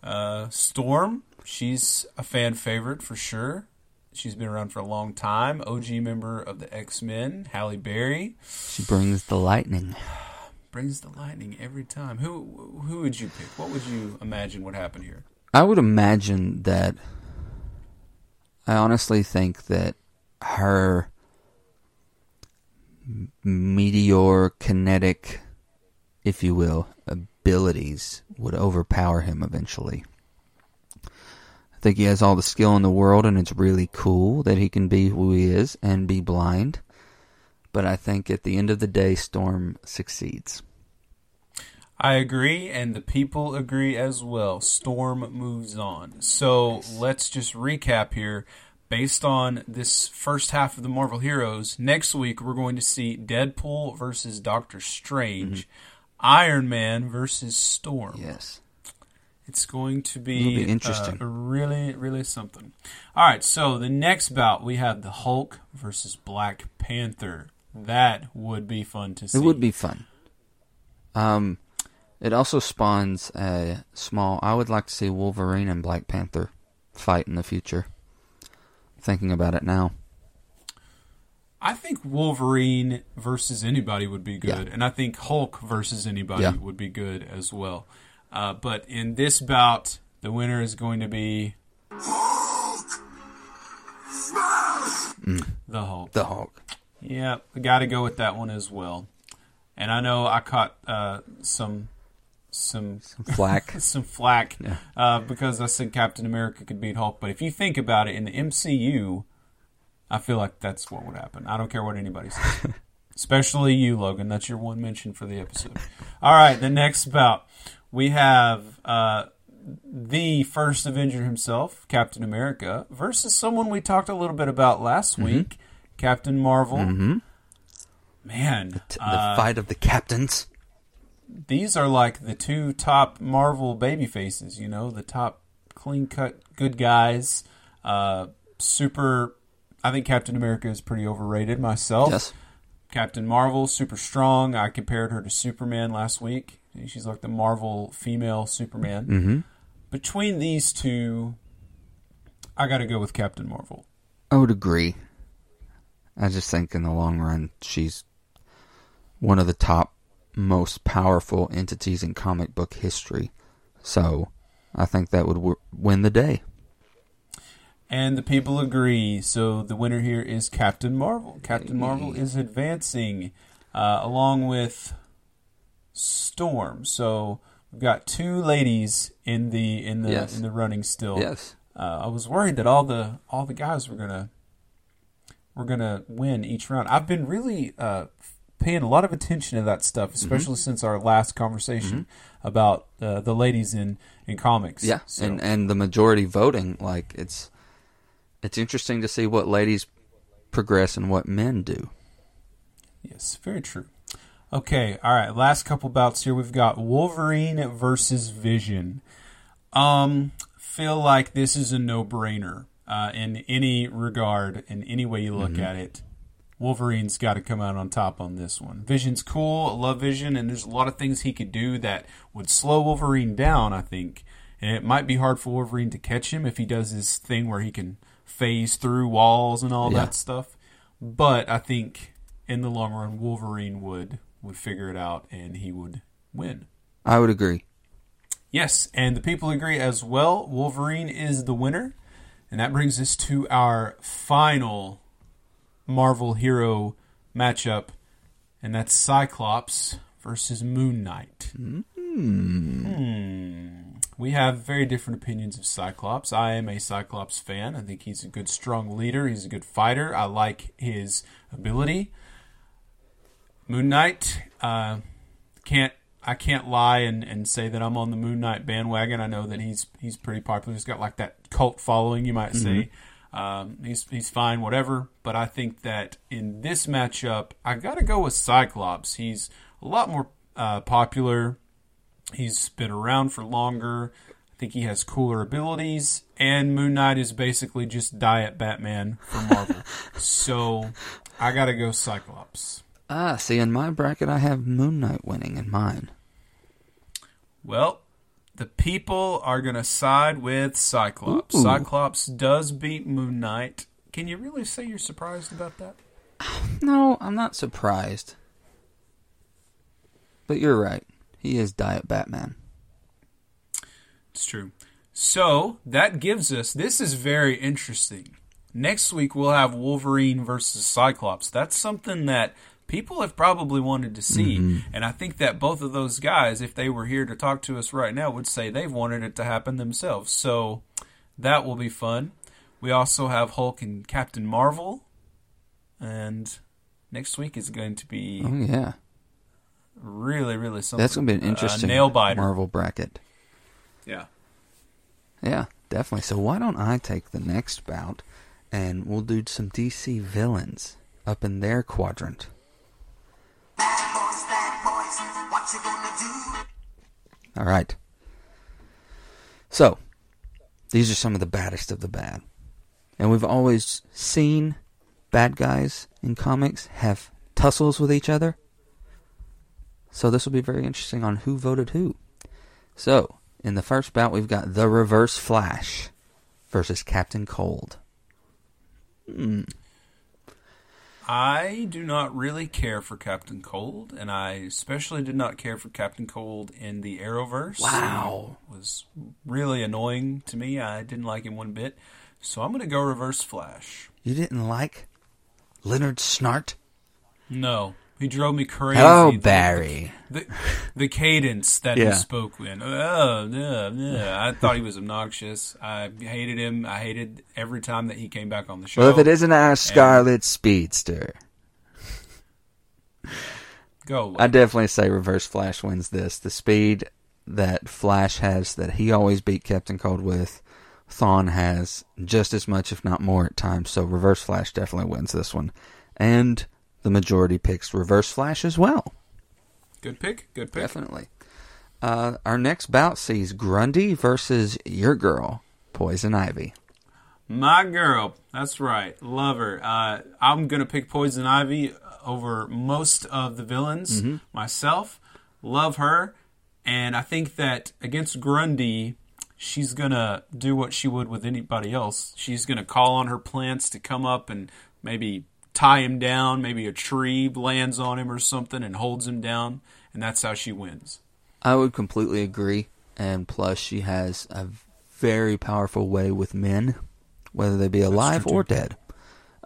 Speaker 5: Uh, Storm, she's a fan favorite for sure. She's been around for a long time. OG member of the X Men, Halle Berry,
Speaker 3: She brings the lightning.
Speaker 5: brings the lightning every time. Who who would you pick? What would you imagine would happen here?
Speaker 3: I would imagine that. I honestly think that her meteor kinetic, if you will, abilities would overpower him eventually. I think he has all the skill in the world, and it's really cool that he can be who he is and be blind. But I think at the end of the day, Storm succeeds.
Speaker 5: I agree, and the people agree as well. Storm moves on. So let's just recap here. Based on this first half of the Marvel Heroes, next week we're going to see Deadpool versus Doctor Strange, mm-hmm. Iron Man versus Storm.
Speaker 3: Yes.
Speaker 5: It's going to be,
Speaker 3: be interesting.
Speaker 5: uh, really, really something. All right, so the next bout we have the Hulk versus Black Panther. That would be fun to see.
Speaker 3: It would be fun. Um, it also spawns a small. I would like to see Wolverine and Black Panther fight in the future. Thinking about it now,
Speaker 5: I think Wolverine versus anybody would be good,
Speaker 3: Yeah.
Speaker 5: and I think Hulk versus anybody
Speaker 3: Yeah.
Speaker 5: would be good as well. Uh, but in this bout, the winner is going to be Hulk. the Hulk.
Speaker 3: the Hulk.
Speaker 5: Yeah, I got to go with that one as well. And I know I caught uh, some some
Speaker 3: Flack.
Speaker 5: some flack uh, because I said Captain America could beat Hulk. But if you think about it, in the MCU, I feel like that's what would happen. I don't care what anybody says, especially you, Logan. That's your one mention for the episode. All right, the next bout we have uh, the first Avenger himself, Captain America, versus someone we talked a little bit about last week, Captain Marvel. Man,
Speaker 3: T- the
Speaker 5: uh,
Speaker 3: fight of the captains.
Speaker 5: these are like the two top Marvel baby faces, you know, the top clean cut good guys. Uh, super, I think Captain America is pretty overrated myself.
Speaker 3: Yes.
Speaker 5: Captain Marvel, super strong. I compared her to Superman last week. She's like the Marvel female Superman.
Speaker 3: Mm-hmm.
Speaker 5: Between these two, I got to go with Captain Marvel.
Speaker 3: I would agree. I just think in the long run, she's one of the top, most powerful entities in comic book history. So, I think that would w- win the day.
Speaker 5: And the people agree. So the winner here is Captain Marvel. Captain Marvel is advancing uh, along with Storm. So we've got two ladies in the in the
Speaker 3: Yes.
Speaker 5: in the running still.
Speaker 3: Yes.
Speaker 5: Uh, I was worried that all the all the guys were gonna were gonna win each round. I've been really uh, paying a lot of attention to that stuff, especially since our last conversation about uh, the ladies in in comics.
Speaker 3: Yeah,
Speaker 5: So-
Speaker 3: and and the majority voting, like it's it's interesting to see what ladies progress and what men do.
Speaker 5: Yes, very true. Okay, all right. Last couple bouts here. We've got Wolverine versus Vision. Um, feel like this is a no-brainer uh, in any regard, in any way you look at it. Wolverine's got to come out on top on this one. Vision's cool. I love Vision, and there's a lot of things he could do that would slow Wolverine down. I think, and it might be hard for Wolverine to catch him if he does his thing where he can phase through walls and all
Speaker 3: Yeah.
Speaker 5: that stuff. but I think in the long run, Wolverine would would figure it out and he would win.
Speaker 3: I would agree.
Speaker 5: Yes, and the people agree as well. Wolverine is the winner. And that brings us to our final Marvel hero matchup, and that's Cyclops versus Moon Knight. Hmm. We have very different opinions of Cyclops. I am a Cyclops fan. I think he's a good, strong leader. He's a good fighter. I like his ability. Moon Knight, uh, can't I can't lie and, and say that I'm on the Moon Knight bandwagon. I know that he's he's pretty popular. He's got like that cult following, you might say. Um, he's he's fine, whatever. But I think that in this matchup, I got to go with Cyclops. He's a lot more uh, popular. He's been around for longer. I think he has cooler abilities, and Moon Knight is basically just diet Batman for Marvel. so I got to go Cyclops.
Speaker 3: Ah, see, in my bracket, I have Moon Knight winning in mine.
Speaker 5: Well, the people are going to side with Cyclops.
Speaker 3: Ooh.
Speaker 5: Cyclops does beat Moon Knight. Can you really say you're surprised about that?
Speaker 3: No, I'm not surprised. But you're right. He is Diet Batman.
Speaker 5: It's true. So that gives us this is very interesting. Next week we'll have Wolverine versus Cyclops. That's something that people have probably wanted to see. Mm-hmm. And I think that both of those guys, if they were here to talk to us right now, would say they've wanted it to happen themselves. So that will be fun. We also have Hulk and Captain Marvel. And next week is going to be
Speaker 3: Oh, yeah.
Speaker 5: Really, really something.
Speaker 3: That's going to be an
Speaker 5: Uh,
Speaker 3: interesting
Speaker 5: nail biter.
Speaker 3: Marvel bracket.
Speaker 5: Yeah.
Speaker 3: Yeah, definitely. So why don't I take the next bout and we'll do some DC villains up in their quadrant.
Speaker 6: Bad boys, bad boys, what you gonna do?
Speaker 3: All right. So, these are some of the baddest of the bad. And we've always seen bad guys in comics have tussles with each other. So, this will be very interesting on who voted who. So, in the first bout, we've got the Reverse Flash versus Captain Cold. Hmm.
Speaker 5: I do not really care for Captain Cold, and I especially did not care for Captain Cold in the Arrowverse.
Speaker 3: Wow.
Speaker 5: He was really annoying to me. I didn't like him one bit. So I'm going to go Reverse Flash.
Speaker 3: You didn't like Leonard Snart?
Speaker 5: No, he drove me crazy.
Speaker 3: Oh, Hello,
Speaker 5: The-
Speaker 3: Barry.
Speaker 5: The, the cadence that
Speaker 3: Yeah.
Speaker 5: he spoke in. Oh, yeah, yeah. I thought he was obnoxious. I hated him. I hated every time that he came back on the show.
Speaker 3: Well, if it isn't our Scarlet Speedster,
Speaker 5: go away.
Speaker 3: I definitely say Reverse Flash wins this. The speed that Flash has, that he always beat Captain Cold with, Thawne has just as much, if not more, at times. So Reverse Flash definitely wins this one, and the majority picks Reverse Flash as well.
Speaker 5: Good pick. Good pick.
Speaker 3: Definitely. Uh, our next bout sees Grundy versus your girl, Poison Ivy.
Speaker 5: My girl. That's right. Love her. Uh, I'm going to pick Poison Ivy over most of the villains myself. Love her. And I think that against Grundy, she's going to do what she would with anybody else. She's going to call on her plants to come up and maybe tie him down. Maybe a tree lands on him or something and holds him down. And that's how she wins.
Speaker 3: I would completely agree. And plus, she has a very powerful way with men, whether they be alive or dead.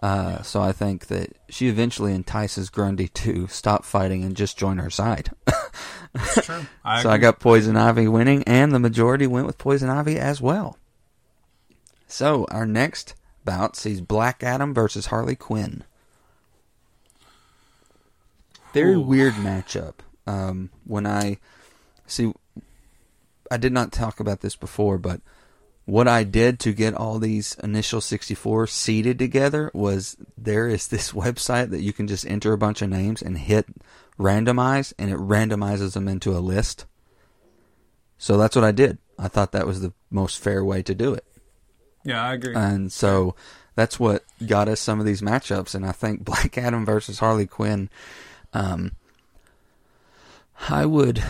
Speaker 3: Uh, So I think that she eventually entices Grundy to stop fighting and just join her side.
Speaker 5: That's true. I
Speaker 3: so I got Poison Ivy winning, and the majority went with Poison Ivy as well. So our next bout sees Black Adam versus Harley Quinn. Very
Speaker 5: Ooh.
Speaker 3: weird matchup. Um, when I see, I did not talk about this before, but what I did to get all these initial 64 seated together was there is this website that you can just enter a bunch of names and hit randomize, and it randomizes them into a list. So that's what I did. I thought that was the most fair way to do it.
Speaker 5: Yeah, I agree.
Speaker 3: And so that's what got us some of these matchups. And I think Black Adam versus Harley Quinn, um, I would,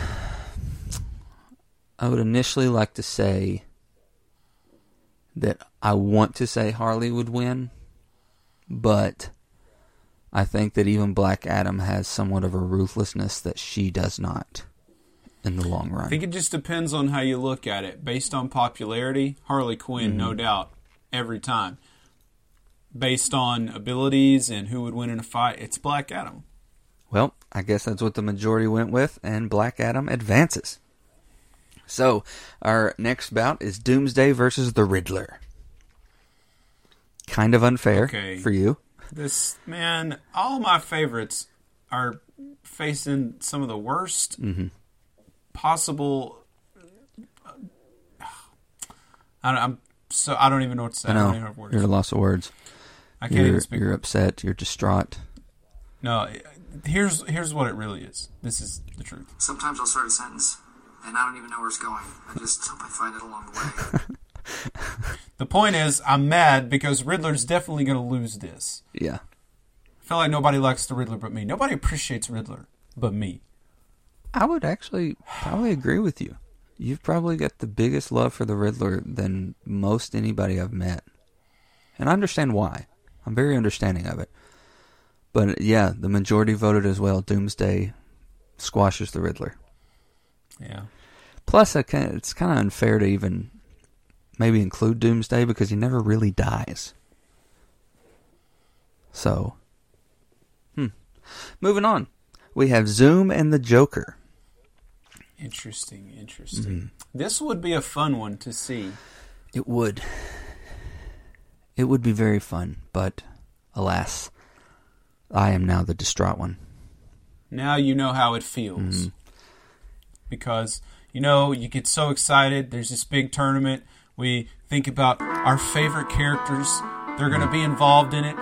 Speaker 3: I would initially like to say that I want to say Harley would win, but I think that even Black Adam has somewhat of a ruthlessness that she does not in the long run.
Speaker 5: I think it just depends on how you look at it. Based on popularity, Harley Quinn,
Speaker 3: Mm-hmm.
Speaker 5: no doubt, every time. Based on abilities and who would win in a fight, it's Black Adam.
Speaker 3: Well, I guess that's what the majority went with, and Black Adam advances. So, our next bout is Doomsday versus the Riddler. Kind of unfair
Speaker 5: Okay.
Speaker 3: for you.
Speaker 5: This man, all my favorites are facing some of the worst
Speaker 3: Mm-hmm.
Speaker 5: possible. I don't, I'm so I don't even know what to say.
Speaker 3: I
Speaker 5: I, don't
Speaker 3: know
Speaker 5: even have words.
Speaker 3: you're at a loss of words.
Speaker 5: I can't even
Speaker 3: You're,
Speaker 5: speak.
Speaker 3: you're upset. You're distraught.
Speaker 5: No, here's here's what it really is. This is the truth.
Speaker 4: Sometimes I'll start a sentence and I don't even know where it's going. I just hope I find it along the way.
Speaker 5: The point is, I'm mad because Riddler's definitely going to lose this.
Speaker 3: Yeah.
Speaker 5: I feel like nobody likes the Riddler but me. Nobody appreciates Riddler but me.
Speaker 3: I would actually probably agree with you. You've probably got the biggest love for the Riddler than most anybody I've met. And I understand why. I'm very understanding of it. But yeah, the majority voted as well. Doomsday squashes the Riddler.
Speaker 5: Yeah.
Speaker 3: Plus, it's kind of unfair to even maybe include Doomsday because he never really dies. So, hmm. Moving on, we have Zoom and the Joker.
Speaker 5: Interesting, interesting.
Speaker 3: Mm-hmm.
Speaker 5: This would be a fun one to see.
Speaker 3: It would. It would be very fun, but alas, I am now the distraught one.
Speaker 5: Now you know how it feels. Mm-hmm. Because, you know, you get so excited. There's this big tournament. We think about our favorite characters. They're going to be involved in it.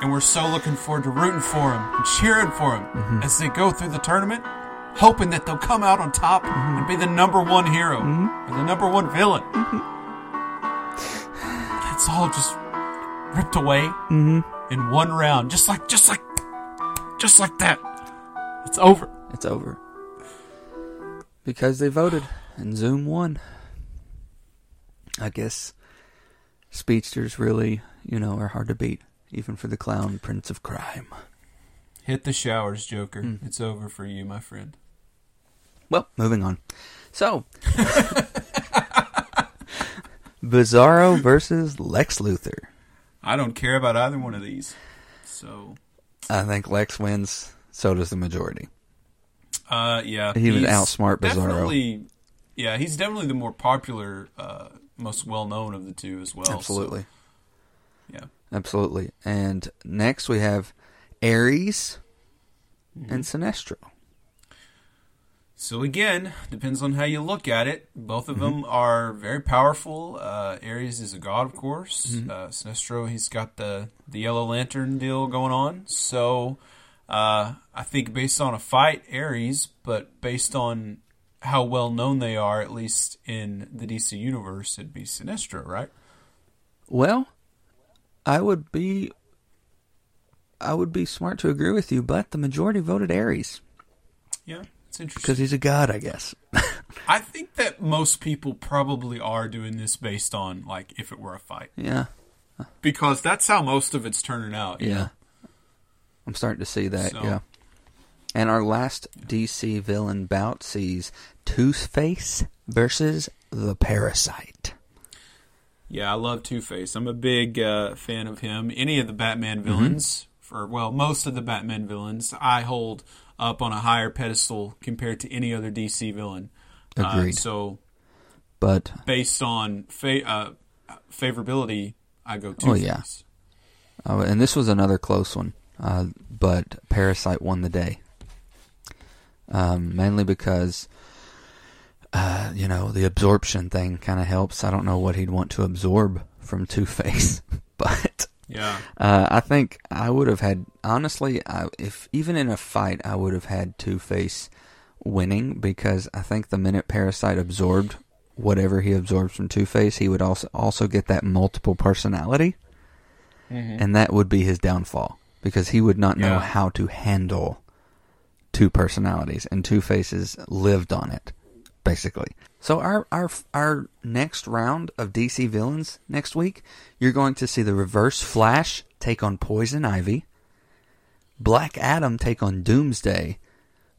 Speaker 5: And we're so looking forward to rooting for them and cheering for them mm-hmm. as they go through the tournament, hoping that they'll come out on top mm-hmm. and be the number one hero or the number one villain. It's all just ripped away in one round, just like, just like, just like that. It's over.
Speaker 3: It's over. Because they voted and Zoom won. I guess speedsters really, you know, are hard to beat, even for the clown prince of crime.
Speaker 5: Hit the showers, Joker. Mm. It's over for you, my friend.
Speaker 3: Well, moving on. So, Bizarro versus Lex Luthor.
Speaker 5: I don't care about either one of these. So,
Speaker 3: I think Lex wins. So does the majority.
Speaker 5: uh, yeah,
Speaker 3: He would
Speaker 5: he's
Speaker 3: outsmart Bizarro.
Speaker 5: Definitely, yeah, he's definitely the more popular, uh, most well known of the two as well. so,
Speaker 3: Absolutely.
Speaker 5: yeah.
Speaker 3: Absolutely. And next we have Ares and Sinestro.
Speaker 5: So again, depends on how you look at it. Both of
Speaker 3: Mm-hmm.
Speaker 5: them are very powerful. Uh, Ares is a god, of course.
Speaker 3: Mm-hmm.
Speaker 5: Uh, Sinestro, he's got the the Yellow Lantern deal going on. So uh, I think based on a fight, Ares, but based on how well known they are, at least in the DC universe, it'd be Sinestro, right?
Speaker 3: Well, I would be I would be smart to agree with you, but the majority voted Ares
Speaker 5: Yeah, it's interesting.
Speaker 3: because he's a god, I guess.
Speaker 5: I think that most people probably are doing this based on like if it were a fight,
Speaker 3: yeah.
Speaker 5: because that's how most of it's turning out.
Speaker 3: Yeah.
Speaker 5: know?
Speaker 3: I'm starting to see that,
Speaker 5: So-
Speaker 3: yeah. And our last DC villain bout sees Two-Face versus the Parasite.
Speaker 5: Yeah, I love Two Face. I'm a big uh, fan of him. Any of the Batman villains, for well, most of the Batman villains, I hold up on a higher pedestal compared to any other DC villain. Uh,
Speaker 3: Agreed.
Speaker 5: so,
Speaker 3: But
Speaker 5: based on fa- uh, favorability, I go Two
Speaker 3: Oh, yeah. uh, and this was another close one, uh, but Parasite won the day. Um, mainly because, uh, you know, the absorption thing kind of helps. I don't know what he'd want to absorb from Two Face, but
Speaker 5: Yeah,
Speaker 3: Uh, I think I would have had honestly, I, if even in a fight, I would have had Two Face winning because I think the minute Parasite absorbed whatever he absorbs from Two Face, he would also also get that multiple personality, and that would be his downfall because he would not know
Speaker 5: Yeah.
Speaker 3: how to handle two personalities, and Two Faces lived on it basically. So our our our next round of DC villains next week, you're going to see the Reverse Flash take on Poison Ivy. Black Adam take on Doomsday.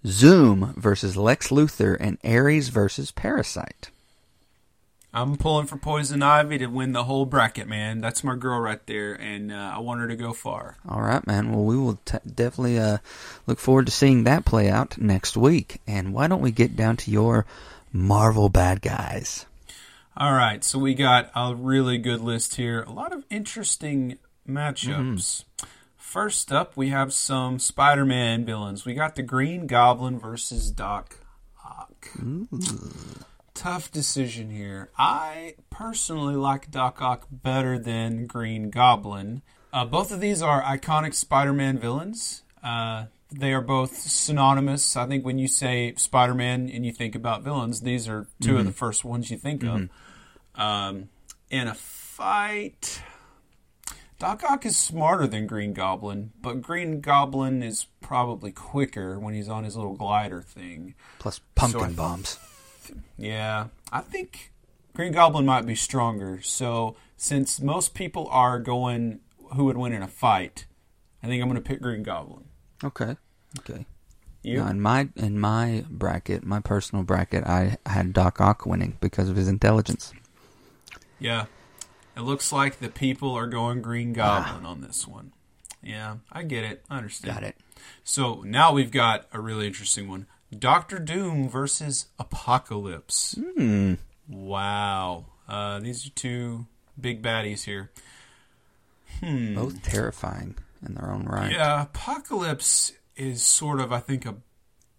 Speaker 3: Zoom versus Lex Luthor and Ares versus Parasite.
Speaker 5: I'm pulling for Poison Ivy to win the whole bracket, man. That's my girl right there, and uh, I want her to go far.
Speaker 3: All right, man. Well, we will t- definitely uh, look forward to seeing that play out next week. And why don't we get down to your Marvel bad guys?
Speaker 5: All right, so we got a really good list here. A lot of interesting matchups. First up, we have some Spider Man villains. We got the Green Goblin versus Doc Ock. Tough decision here. I personally like Doc Ock better than Green Goblin. Uh, both of these are iconic Spider Man villains. Uh, they are both synonymous. I think when you say Spider Man and you think about villains, these are 2 of the first ones you think of. Um, in a fight, Doc Ock is smarter than Green Goblin, but Green Goblin is probably quicker when he's on his little glider thing.
Speaker 3: Plus pumpkin
Speaker 5: So I-
Speaker 3: bombs.
Speaker 5: Yeah, I think Green Goblin might be stronger. So since most people are going who would win in a fight, I think I'm going to pick Green Goblin.
Speaker 3: Okay. Okay.
Speaker 5: You?
Speaker 3: Now, in my in my bracket, my personal bracket, I had Doc Ock winning because of his intelligence.
Speaker 5: Yeah. It looks like the people are going Green Goblin on this one. Yeah, I get it. I understand.
Speaker 3: Got it.
Speaker 5: So now we've got a really interesting one. Doctor Doom versus Apocalypse.
Speaker 3: Hmm.
Speaker 5: Wow. Uh, these are two big baddies here. Hmm.
Speaker 3: Both terrifying in their own right.
Speaker 5: Yeah, Apocalypse is sort of, I think, a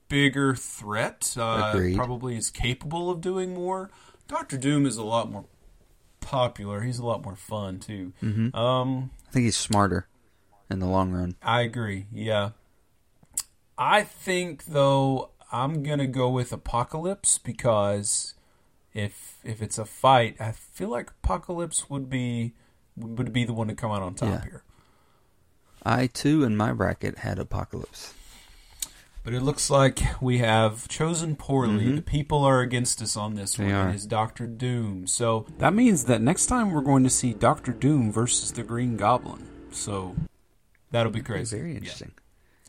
Speaker 5: bigger threat. Uh, probably is capable of doing more. Doctor Doom is a lot more popular. He's a lot more fun too.
Speaker 3: Mm-hmm.
Speaker 5: Um,
Speaker 3: I think he's smarter in the long run.
Speaker 5: I agree. Yeah. I think though I'm gonna go with Apocalypse because if if it's a fight, I feel like Apocalypse would be would be the one to come out on top
Speaker 3: Yeah.
Speaker 5: here.
Speaker 3: I too in my bracket had Apocalypse.
Speaker 5: But it looks like we have chosen poorly. The people are against us on this
Speaker 3: Mm-hmm. They
Speaker 5: one.
Speaker 3: are.
Speaker 5: It is Doctor Doom. So that means that next time we're going to see Doctor Doom versus the Green Goblin. So that'll be crazy.
Speaker 3: Very
Speaker 5: Yeah.
Speaker 3: interesting.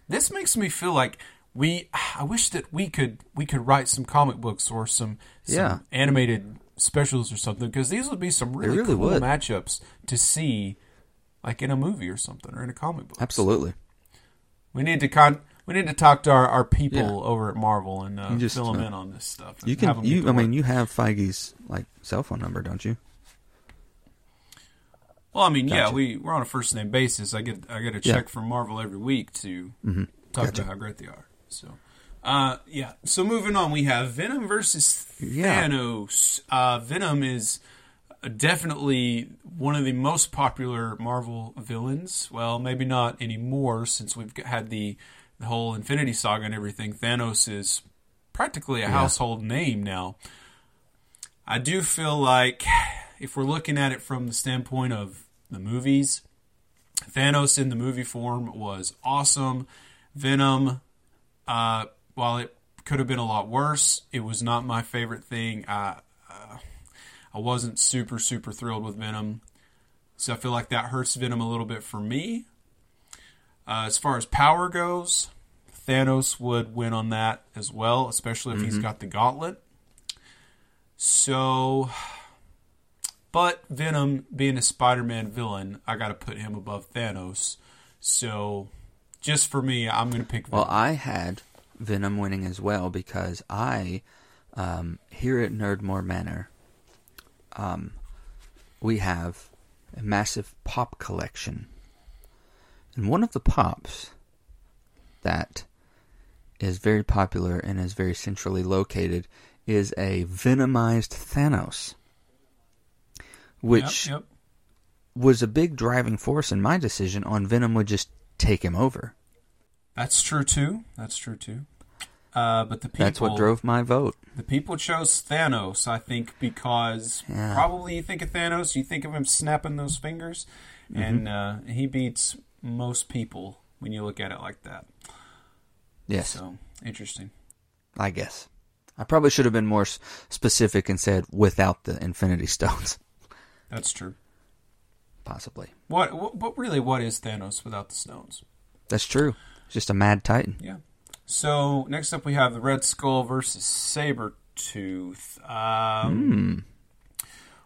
Speaker 5: This makes me feel like we. I wish that we could we could write some comic books or some, some
Speaker 3: Yeah.
Speaker 5: animated specials or something because these would be some really,
Speaker 3: really
Speaker 5: cool
Speaker 3: would.
Speaker 5: matchups to see, like in a movie or something or in a comic book.
Speaker 3: Absolutely.
Speaker 5: We need to con. We need to talk to our, our people
Speaker 3: Yeah.
Speaker 5: over at Marvel and uh,
Speaker 3: just,
Speaker 5: fill them
Speaker 3: uh,
Speaker 5: in on this stuff.
Speaker 3: You can you I mean you have Feige's like cell phone number, don't you?
Speaker 5: Well, I mean, yeah, we we're on a first name basis. I get I get a
Speaker 3: Yeah. Mm-hmm.
Speaker 5: check from Marvel every week to talk
Speaker 3: Gotcha.
Speaker 5: about how great they are. So, uh, yeah. So moving on, we have Venom versus
Speaker 3: Yeah.
Speaker 5: Thanos. Uh, Venom is definitely one of the most popular Marvel villains. Well, maybe not anymore since we've had the the whole Infinity Saga and everything. Thanos is practically a household name now. I do feel like if we're looking at it from the standpoint of the movies, Thanos in the movie form was awesome. Venom, uh, while it could have been a lot worse, it was not my favorite thing. I, uh, I wasn't super, super thrilled with Venom. So I feel like that hurts Venom a little bit for me. Uh, as far as power goes, Thanos would win on that as well, especially if he's got the gauntlet. So, but Venom being a Spider-Man villain, I got to put him above Thanos. So, just for me, I'm going to pick Venom.
Speaker 3: Well, I had Venom winning as well because I, um, here at Nerdmore Manor, um, we have a massive pop collection. And one of the pops that is very popular and is very centrally located is a venomized Thanos, which
Speaker 5: yep, yep.
Speaker 3: was a big driving force in my decision on Venom would just take him over.
Speaker 5: That's true too. That's true too. Uh, but the people
Speaker 3: That's what drove my vote.
Speaker 5: the people chose Thanos, I think, because
Speaker 3: Yeah.
Speaker 5: probably you think of Thanos, you think of him snapping those fingers,
Speaker 3: Mm-hmm.
Speaker 5: and uh, he beats most people when you look at it like that.
Speaker 3: Yes.
Speaker 5: So interesting.
Speaker 3: I guess. I probably should have been more specific and said without the Infinity Stones,
Speaker 5: That's true.
Speaker 3: possibly.
Speaker 5: What, what? What really? What is Thanos without the stones?
Speaker 3: That's true. Just a mad titan.
Speaker 5: Yeah. So next up, we have the Red Skull versus Sabretooth. Um,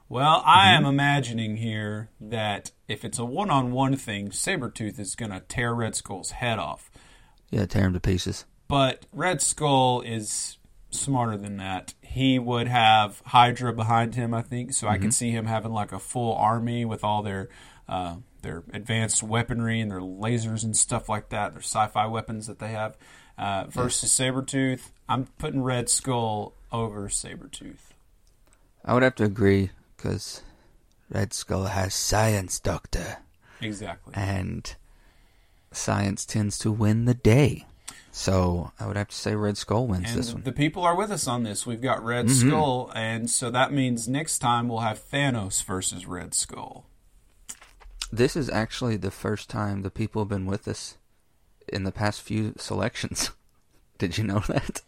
Speaker 5: Well, I am imagining here that if it's a one-on-one thing, Sabretooth is going to tear Red Skull's head off.
Speaker 3: Yeah, tear him to pieces.
Speaker 5: But Red Skull is smarter than that. He would have Hydra behind him, I think, so I can see him having like a full army with all their uh, their advanced weaponry and their lasers and stuff like that, their sci-fi weapons that they have. Uh, versus Sabretooth, I'm putting Red Skull over Sabretooth.
Speaker 3: I would have to agree because Red Skull has science, Doctor,
Speaker 5: Exactly.
Speaker 3: and science tends to win the day. So I would have to say Red Skull wins
Speaker 5: And
Speaker 3: this one.
Speaker 5: the people are with us on this. We've got Red Skull, and so that means next time we'll have Thanos versus Red Skull.
Speaker 3: This is actually the first time the people have been with us in the past few selections. Did you know that?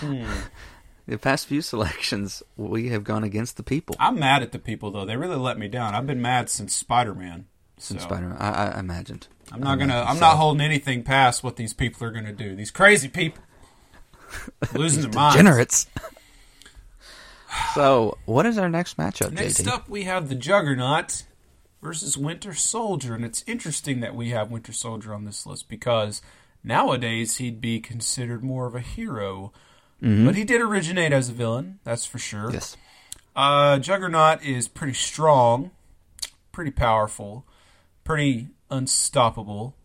Speaker 3: Hmm. the past few selections, we have gone against the people.
Speaker 5: I'm mad at the people though. They really let me down. I've been mad since Spider Man.
Speaker 3: Since Spider-Man, I, I imagined.
Speaker 5: I'm not gonna.
Speaker 3: imagined
Speaker 5: I'm
Speaker 3: so.
Speaker 5: not holding anything past what these people are gonna do. These crazy people losing their minds.
Speaker 3: Degenerates. so, what is our next matchup,
Speaker 5: Next
Speaker 3: JD?
Speaker 5: up, we have the Juggernaut versus Winter Soldier, and it's interesting that we have Winter Soldier on this list because nowadays he'd be considered more of a hero, but he did originate as a villain. That's for sure.
Speaker 3: Yes.
Speaker 5: Uh, Juggernaut is pretty strong, pretty powerful, pretty unstoppable.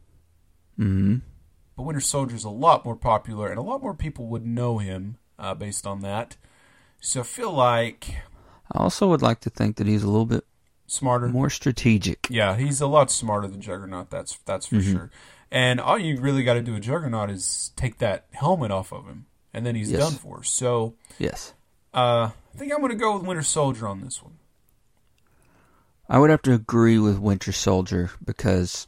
Speaker 3: Mm-hmm.
Speaker 5: But Winter Soldier is a lot more popular, and a lot more people would know him uh, based on that. So I feel like
Speaker 3: I also would like to think that he's a little bit
Speaker 5: smarter.
Speaker 3: more strategic.
Speaker 5: Yeah, he's a lot smarter than Juggernaut. That's that's for mm-hmm. sure. And all you really got to do with Juggernaut is take that helmet off of him, and then he's
Speaker 3: Yes.
Speaker 5: done for. So
Speaker 3: Yes.
Speaker 5: uh, I think I'm going to go with Winter Soldier on this one.
Speaker 3: I would have to agree with Winter Soldier because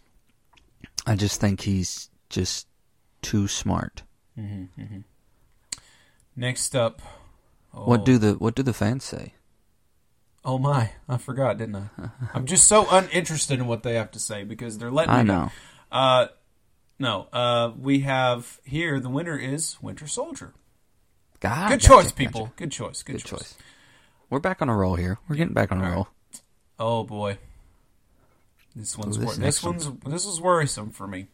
Speaker 3: I just think he's just too smart. Mm-hmm, mm-hmm.
Speaker 5: Next up, oh,
Speaker 3: What do oh. the what do the fans say?
Speaker 5: Oh my, I forgot, didn't I? I'm just so uninterested in what they have to say because they're letting
Speaker 3: I
Speaker 5: me
Speaker 3: know.
Speaker 5: Uh, no, uh, we have here the winner is Winter Soldier.
Speaker 3: God,
Speaker 5: Good
Speaker 3: gotcha,
Speaker 5: choice,
Speaker 3: gotcha.
Speaker 5: people. Good choice. Good,
Speaker 3: Good
Speaker 5: choice.
Speaker 3: choice. We're back on a roll here. We're getting back on a
Speaker 5: right.
Speaker 3: roll.
Speaker 5: Oh boy, this one's
Speaker 3: Ooh,
Speaker 5: wor-
Speaker 3: this
Speaker 5: this,
Speaker 3: next one.
Speaker 5: one's this is worrisome for me.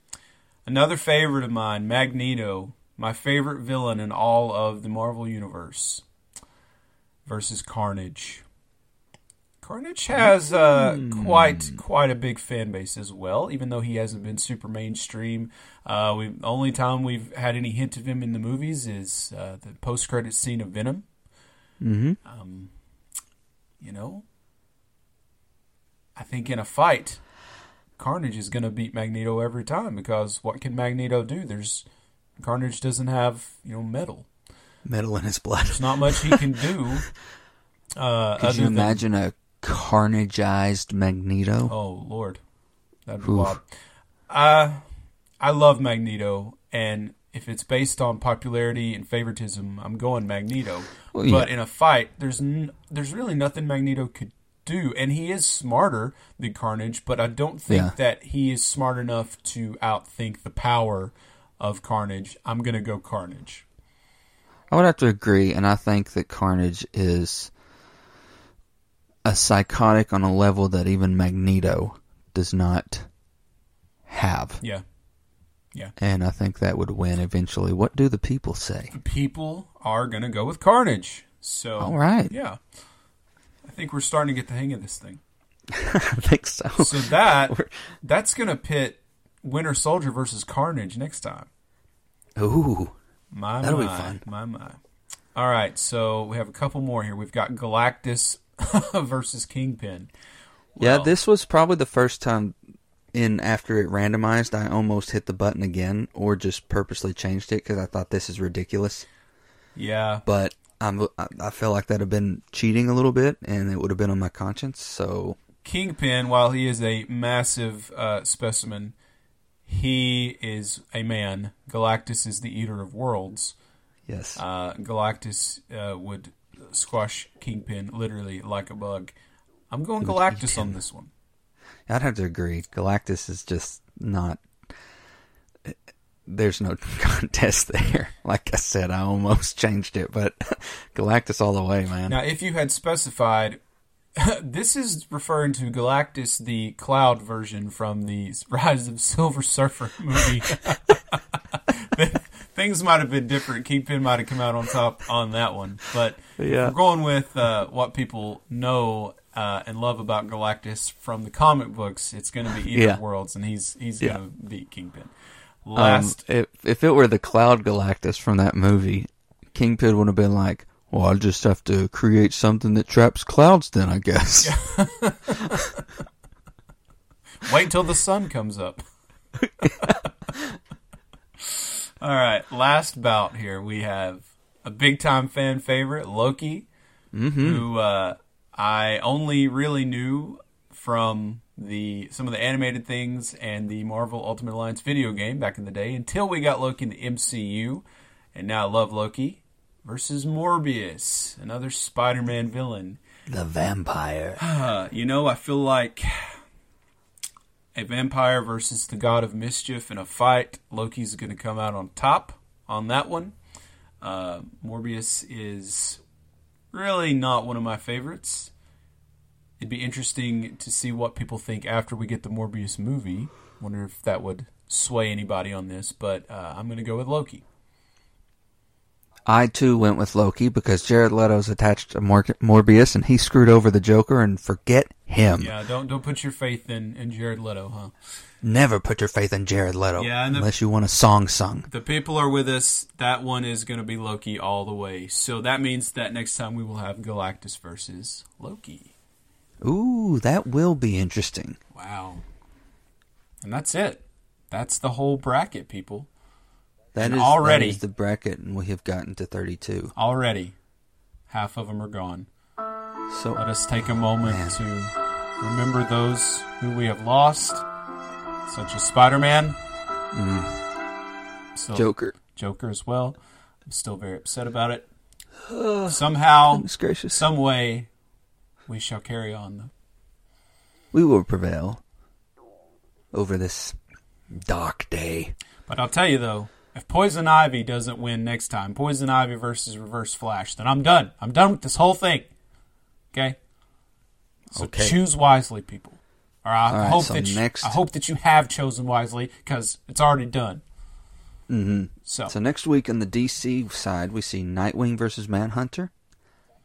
Speaker 5: Another favorite of mine, Magneto, my favorite villain in all of the Marvel universe, versus Carnage. Carnage has uh,
Speaker 3: Hmm.
Speaker 5: quite quite a big fan base as well, even though he hasn't been super mainstream. Uh, we the only time we've had any hint of him in the movies is uh, the post credit scene of Venom.
Speaker 3: Mm-hmm.
Speaker 5: Um, you know, I think in a fight, Carnage is going to beat Magneto every time because what can Magneto do? There's Carnage doesn't have you know metal.
Speaker 3: Metal in his blood.
Speaker 5: There's not much he can do. Uh,
Speaker 3: Could
Speaker 5: other
Speaker 3: you
Speaker 5: than-
Speaker 3: imagine a carnageized Magneto?
Speaker 5: Oh Lord, that'd be
Speaker 3: Oof.
Speaker 5: wild. Uh, I love Magneto, and if it's based on popularity and favoritism, I'm going Magneto.
Speaker 3: Well, yeah.
Speaker 5: But in a fight, there's n- there's really nothing Magneto could do, and he is smarter than Carnage. But I don't think
Speaker 3: Yeah.
Speaker 5: that he is smart enough to outthink the power of Carnage. I'm gonna go Carnage.
Speaker 3: I would have to agree, and I think that Carnage is a psychotic on a level that even Magneto does not have.
Speaker 5: Yeah, Yeah.
Speaker 3: And I think that would win eventually. What do the people say?
Speaker 5: people are gonna go with Carnage. So
Speaker 3: All right.
Speaker 5: yeah, I think we're starting to get the hang of this thing.
Speaker 3: I think so.
Speaker 5: So that that's gonna pit Winter Soldier versus Carnage next time.
Speaker 3: Ooh.
Speaker 5: My
Speaker 3: That'll
Speaker 5: my,
Speaker 3: be fun.
Speaker 5: My my. All right, so we have a couple more here. We've got Galactus versus Kingpin.
Speaker 3: Yeah, this was probably the first time in after it randomized, I almost hit the button again or just purposely changed it because I thought this is ridiculous.
Speaker 5: Yeah,
Speaker 3: But I'm, I- I feel like that'd have been cheating a little bit, and it would have been on my conscience. So
Speaker 5: Kingpin, while he is a massive uh, specimen, he is a man. Galactus is the eater of worlds.
Speaker 3: yes,
Speaker 5: Uh, Galactus uh, would squash Kingpin literally like a bug. I'm going Galactus on this one.
Speaker 3: I'd have to agree. Galactus is just not. there's no contest there. Like I said, I almost changed it, but Galactus all the way, man.
Speaker 5: Now, if you had specified, this is referring to Galactus, the cloud version from the Rise of Silver Surfer movie. Things might have been different. Kingpin might have come out on top on that one, but
Speaker 3: Yeah.
Speaker 5: we're going with uh, what people know uh, and love about Galactus from the comic books. It's going to be Ether
Speaker 3: Yeah.
Speaker 5: Worlds, and he's he's
Speaker 3: Yeah.
Speaker 5: going to beat Kingpin.
Speaker 3: Um,
Speaker 5: Last,
Speaker 3: if if it were the Cloud Galactus from that movie, Kingpin would have been like, "Well, I'll just have to create something that traps clouds, then I guess."
Speaker 5: Wait till the sun comes up. All right, last bout here. We have a big time fan favorite, Loki, who uh, I only really knew from the some of the animated things and the Marvel Ultimate Alliance video game back in the day until we got Loki in the MCU, and now I love Loki versus Morbius, another Spider-Man villain.
Speaker 3: the vampire.
Speaker 5: Uh, you know, I feel like a vampire versus the god of mischief in a fight. Loki's going to come out on top on that one. Uh, Morbius is really not one of my favorites. It'd be interesting to see what people think after we get the Morbius movie. Wonder if that would sway anybody on this, but uh, I'm going to go with Loki.
Speaker 3: I too went with Loki because Jared Leto's attached to Mor- Morbius, and he screwed over the Joker. And forget him.
Speaker 5: Yeah, don't don't put your faith in, in Jared Leto, huh?
Speaker 3: Never put your faith in Jared Leto
Speaker 5: Yeah, the-
Speaker 3: unless you want a song sung.
Speaker 5: the people are with us. That one is going to be Loki all the way. So that means that next time we will have Galactus versus Loki.
Speaker 3: Ooh, that will be interesting.
Speaker 5: Wow. And that's it. That's the whole bracket, people.
Speaker 3: That is
Speaker 5: already-
Speaker 3: that is the bracket, and we have gotten to thirty-two.
Speaker 5: Already, half of them are gone.
Speaker 3: So
Speaker 5: Let us take a moment
Speaker 3: Man.
Speaker 5: to remember those who we have lost, such as Spider Man. Mm. Still
Speaker 3: Joker,
Speaker 5: Joker as well. I'm still very upset about it. Somehow, some way, we shall carry on. though.
Speaker 3: we will prevail over this dark day.
Speaker 5: But I'll tell you though, if Poison Ivy doesn't win next time, Poison Ivy versus Reverse Flash, then I'm done. I'm done with this whole thing. Okay. So
Speaker 3: Okay.
Speaker 5: choose wisely, people. Or I
Speaker 3: All right,
Speaker 5: hope
Speaker 3: so
Speaker 5: that you,
Speaker 3: next-
Speaker 5: I hope that you have chosen wisely because it's already done. Mm-hmm. So,
Speaker 3: So next week on the DC side, we see Nightwing versus Manhunter,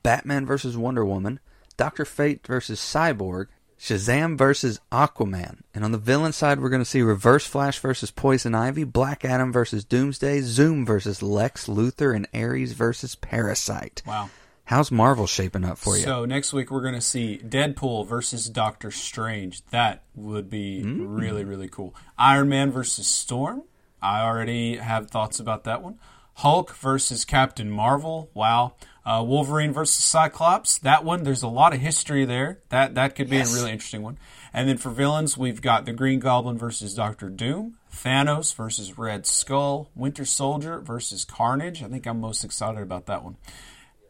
Speaker 3: Batman versus Wonder Woman, Doctor Fate versus Cyborg, Shazam versus Aquaman, and on the villain side, we're going to see Reverse Flash versus Poison Ivy, Black Adam versus Doomsday, Zoom versus Lex Luthor, and Ares versus Parasite.
Speaker 5: wow.
Speaker 3: How's Marvel shaping up for you?
Speaker 5: So next week we're going to see Deadpool versus Doctor Strange. That would be
Speaker 3: Mm.
Speaker 5: really really cool. Iron Man versus Storm. I already have thoughts about that one. Hulk versus Captain Marvel. Wow. Uh, Wolverine versus Cyclops. That one, there's a lot of history there. That that could be
Speaker 3: Yes.
Speaker 5: a really interesting one. And then for villains, we've got the Green Goblin versus Doctor Doom, Thanos versus Red Skull, Winter Soldier versus Carnage. I think I'm most excited about that one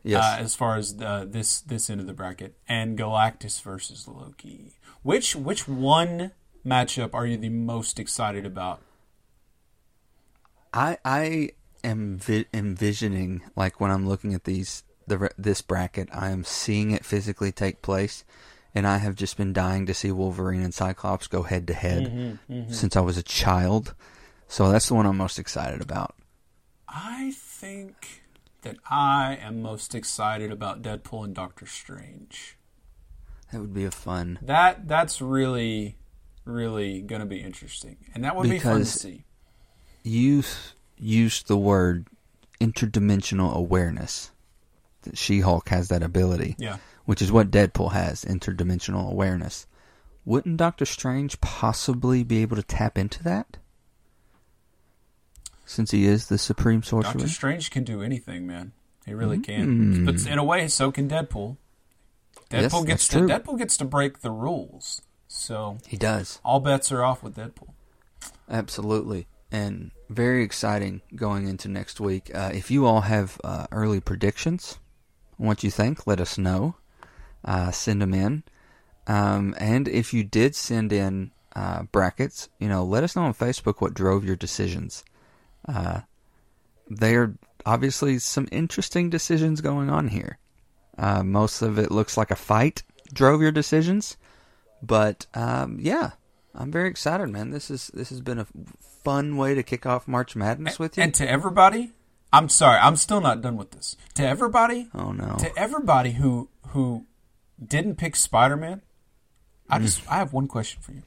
Speaker 3: yes.
Speaker 5: uh, as far as uh, this this end of the bracket, and Galactus versus Loki. Which which one matchup are you the most excited about?
Speaker 3: I I am vi- envisioning like when I'm looking at these the this bracket, I am seeing it physically take place, and I have just been dying to see Wolverine and Cyclops go head to head mm-hmm, mm-hmm. since I was a child. So that's the one I'm most excited about.
Speaker 5: I think that I am most excited about Deadpool and Doctor Strange.
Speaker 3: That would be a fun.
Speaker 5: That that's really really going to be interesting, and that would be fun to see.
Speaker 3: You used the word interdimensional awareness. That She-Hulk has that ability.
Speaker 5: Yeah.
Speaker 3: which is what Deadpool has, interdimensional awareness. Wouldn't Doctor Strange possibly be able to tap into that? Since he is the supreme sorcerer?
Speaker 5: Doctor Strange can do anything, man. He really can. Hmm. But in a way, so can Deadpool. Deadpool
Speaker 3: Yes,
Speaker 5: gets to
Speaker 3: true.
Speaker 5: Deadpool gets to break the rules. So
Speaker 3: He does.
Speaker 5: all bets are off with Deadpool.
Speaker 3: Absolutely. And very exciting going into next week. Uh, if you all have uh, early predictions, what you think, let us know. Uh, send them in. Um, and if you did send in uh, brackets, you know, let us know on Facebook what drove your decisions. Uh, there are obviously some interesting decisions going on here. Uh, most of it looks like a fight drove your decisions, but um, yeah, I'm very excited, man. This is this has been a fun way to kick off March Madness with you.
Speaker 5: And to everybody, I'm sorry, I'm still not done with this. To everybody,
Speaker 3: oh no,
Speaker 5: to everybody who who didn't pick Spider-Man, I
Speaker 3: Mm.
Speaker 5: just I have one question for you.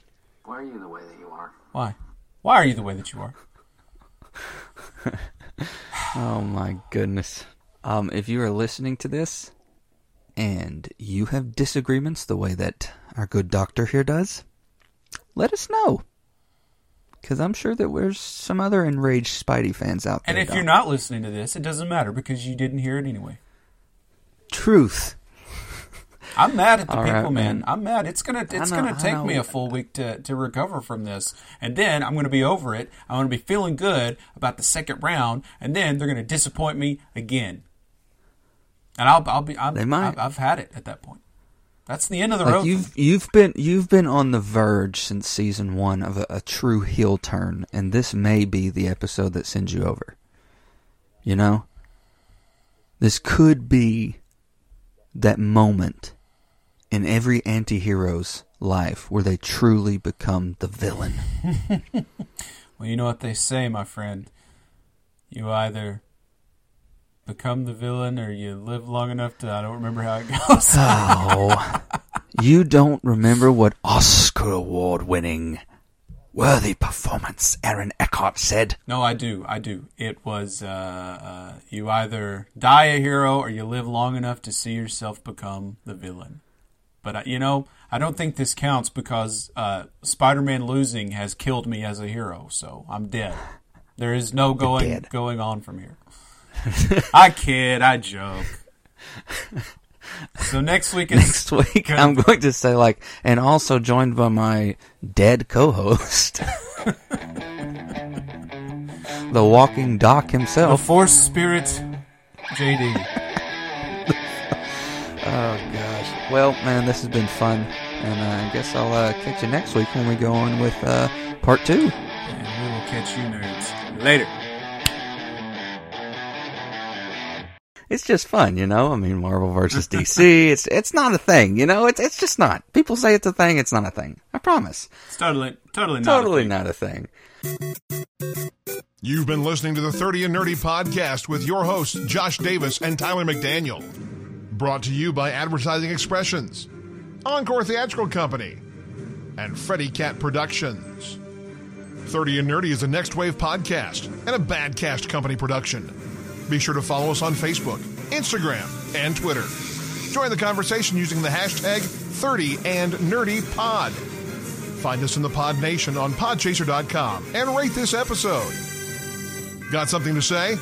Speaker 4: Why are you the way that you are?
Speaker 5: Why? Why are you the way that you are?
Speaker 3: Oh my goodness. Um, if you are listening to this and you have disagreements the way that our good doctor here does, let us know. Because I'm sure that there's some other enraged Spidey fans out there.
Speaker 5: And if
Speaker 3: Doc.
Speaker 5: you're not listening to this, it doesn't matter because you didn't hear it anyway.
Speaker 3: Truth.
Speaker 5: I'm mad at the
Speaker 3: All right,
Speaker 5: people, man.
Speaker 3: man.
Speaker 5: I'm mad. It's gonna it's
Speaker 3: know-
Speaker 5: gonna take me a full week to, to recover from this, and then I'm gonna be over it. I'm gonna be feeling good about the second round, and then they're gonna disappoint me again. And I'll I'll be I'm,
Speaker 3: They might.
Speaker 5: I've, I've had it at that point. That's the end of the
Speaker 3: Like
Speaker 5: road.
Speaker 3: you've you've been you've been on the verge since season one of a, a true heel turn, and this may be the episode that sends you over. You know, this could be that moment in every anti-hero's life where they truly become the villain.
Speaker 5: Well, you know what they say, my friend. You either become the villain or you live long enough to I don't remember how it goes.
Speaker 3: Oh, you don't remember what Oscar award winning worthy performance Aaron Eckhart said?
Speaker 5: No, I do. I do. It was uh, uh, you either die a hero or you live long enough to see yourself become the villain. But uh, you know, I don't think this counts because uh, Spider-Man losing has killed me as a hero, so I'm dead. There is no going going on from here. I kid. I joke. So next week is
Speaker 3: next week I'm going to say like and also joined by my dead co-host the walking doc himself, the
Speaker 5: Force Spirit, JD.
Speaker 3: oh gosh well man this has been fun and uh, I guess I'll uh, catch you next week when we go on with uh, part two
Speaker 5: And we will catch you nerds later.
Speaker 3: It's just fun you know I mean Marvel versus DC it's it's not a thing you know it's it's just not people say it's a thing it's not a thing I promise
Speaker 5: It's totally, totally not. a
Speaker 3: totally
Speaker 5: thing.
Speaker 3: not a thing
Speaker 2: You've been listening to the 30 and Nerdy podcast with your hosts, Josh Davis and Tyler McDaniel. Brought to you by Advertising Expressions, Encore Theatrical Company, and Freddy Cat Productions. 30 and Nerdy is a Next Wave podcast and a Badcast Company production. Be sure to follow us on Facebook, Instagram, and Twitter. Join the conversation using the hashtag 30 and Nerdy Pod. Find us in the Pod Nation on podchaser.com and rate this episode. Got something to say?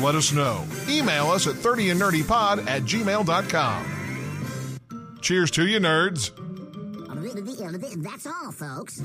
Speaker 2: Let us know. Email us at 30andnerdypod at gmail.com. Cheers to you, nerds.
Speaker 6: That's all, folks.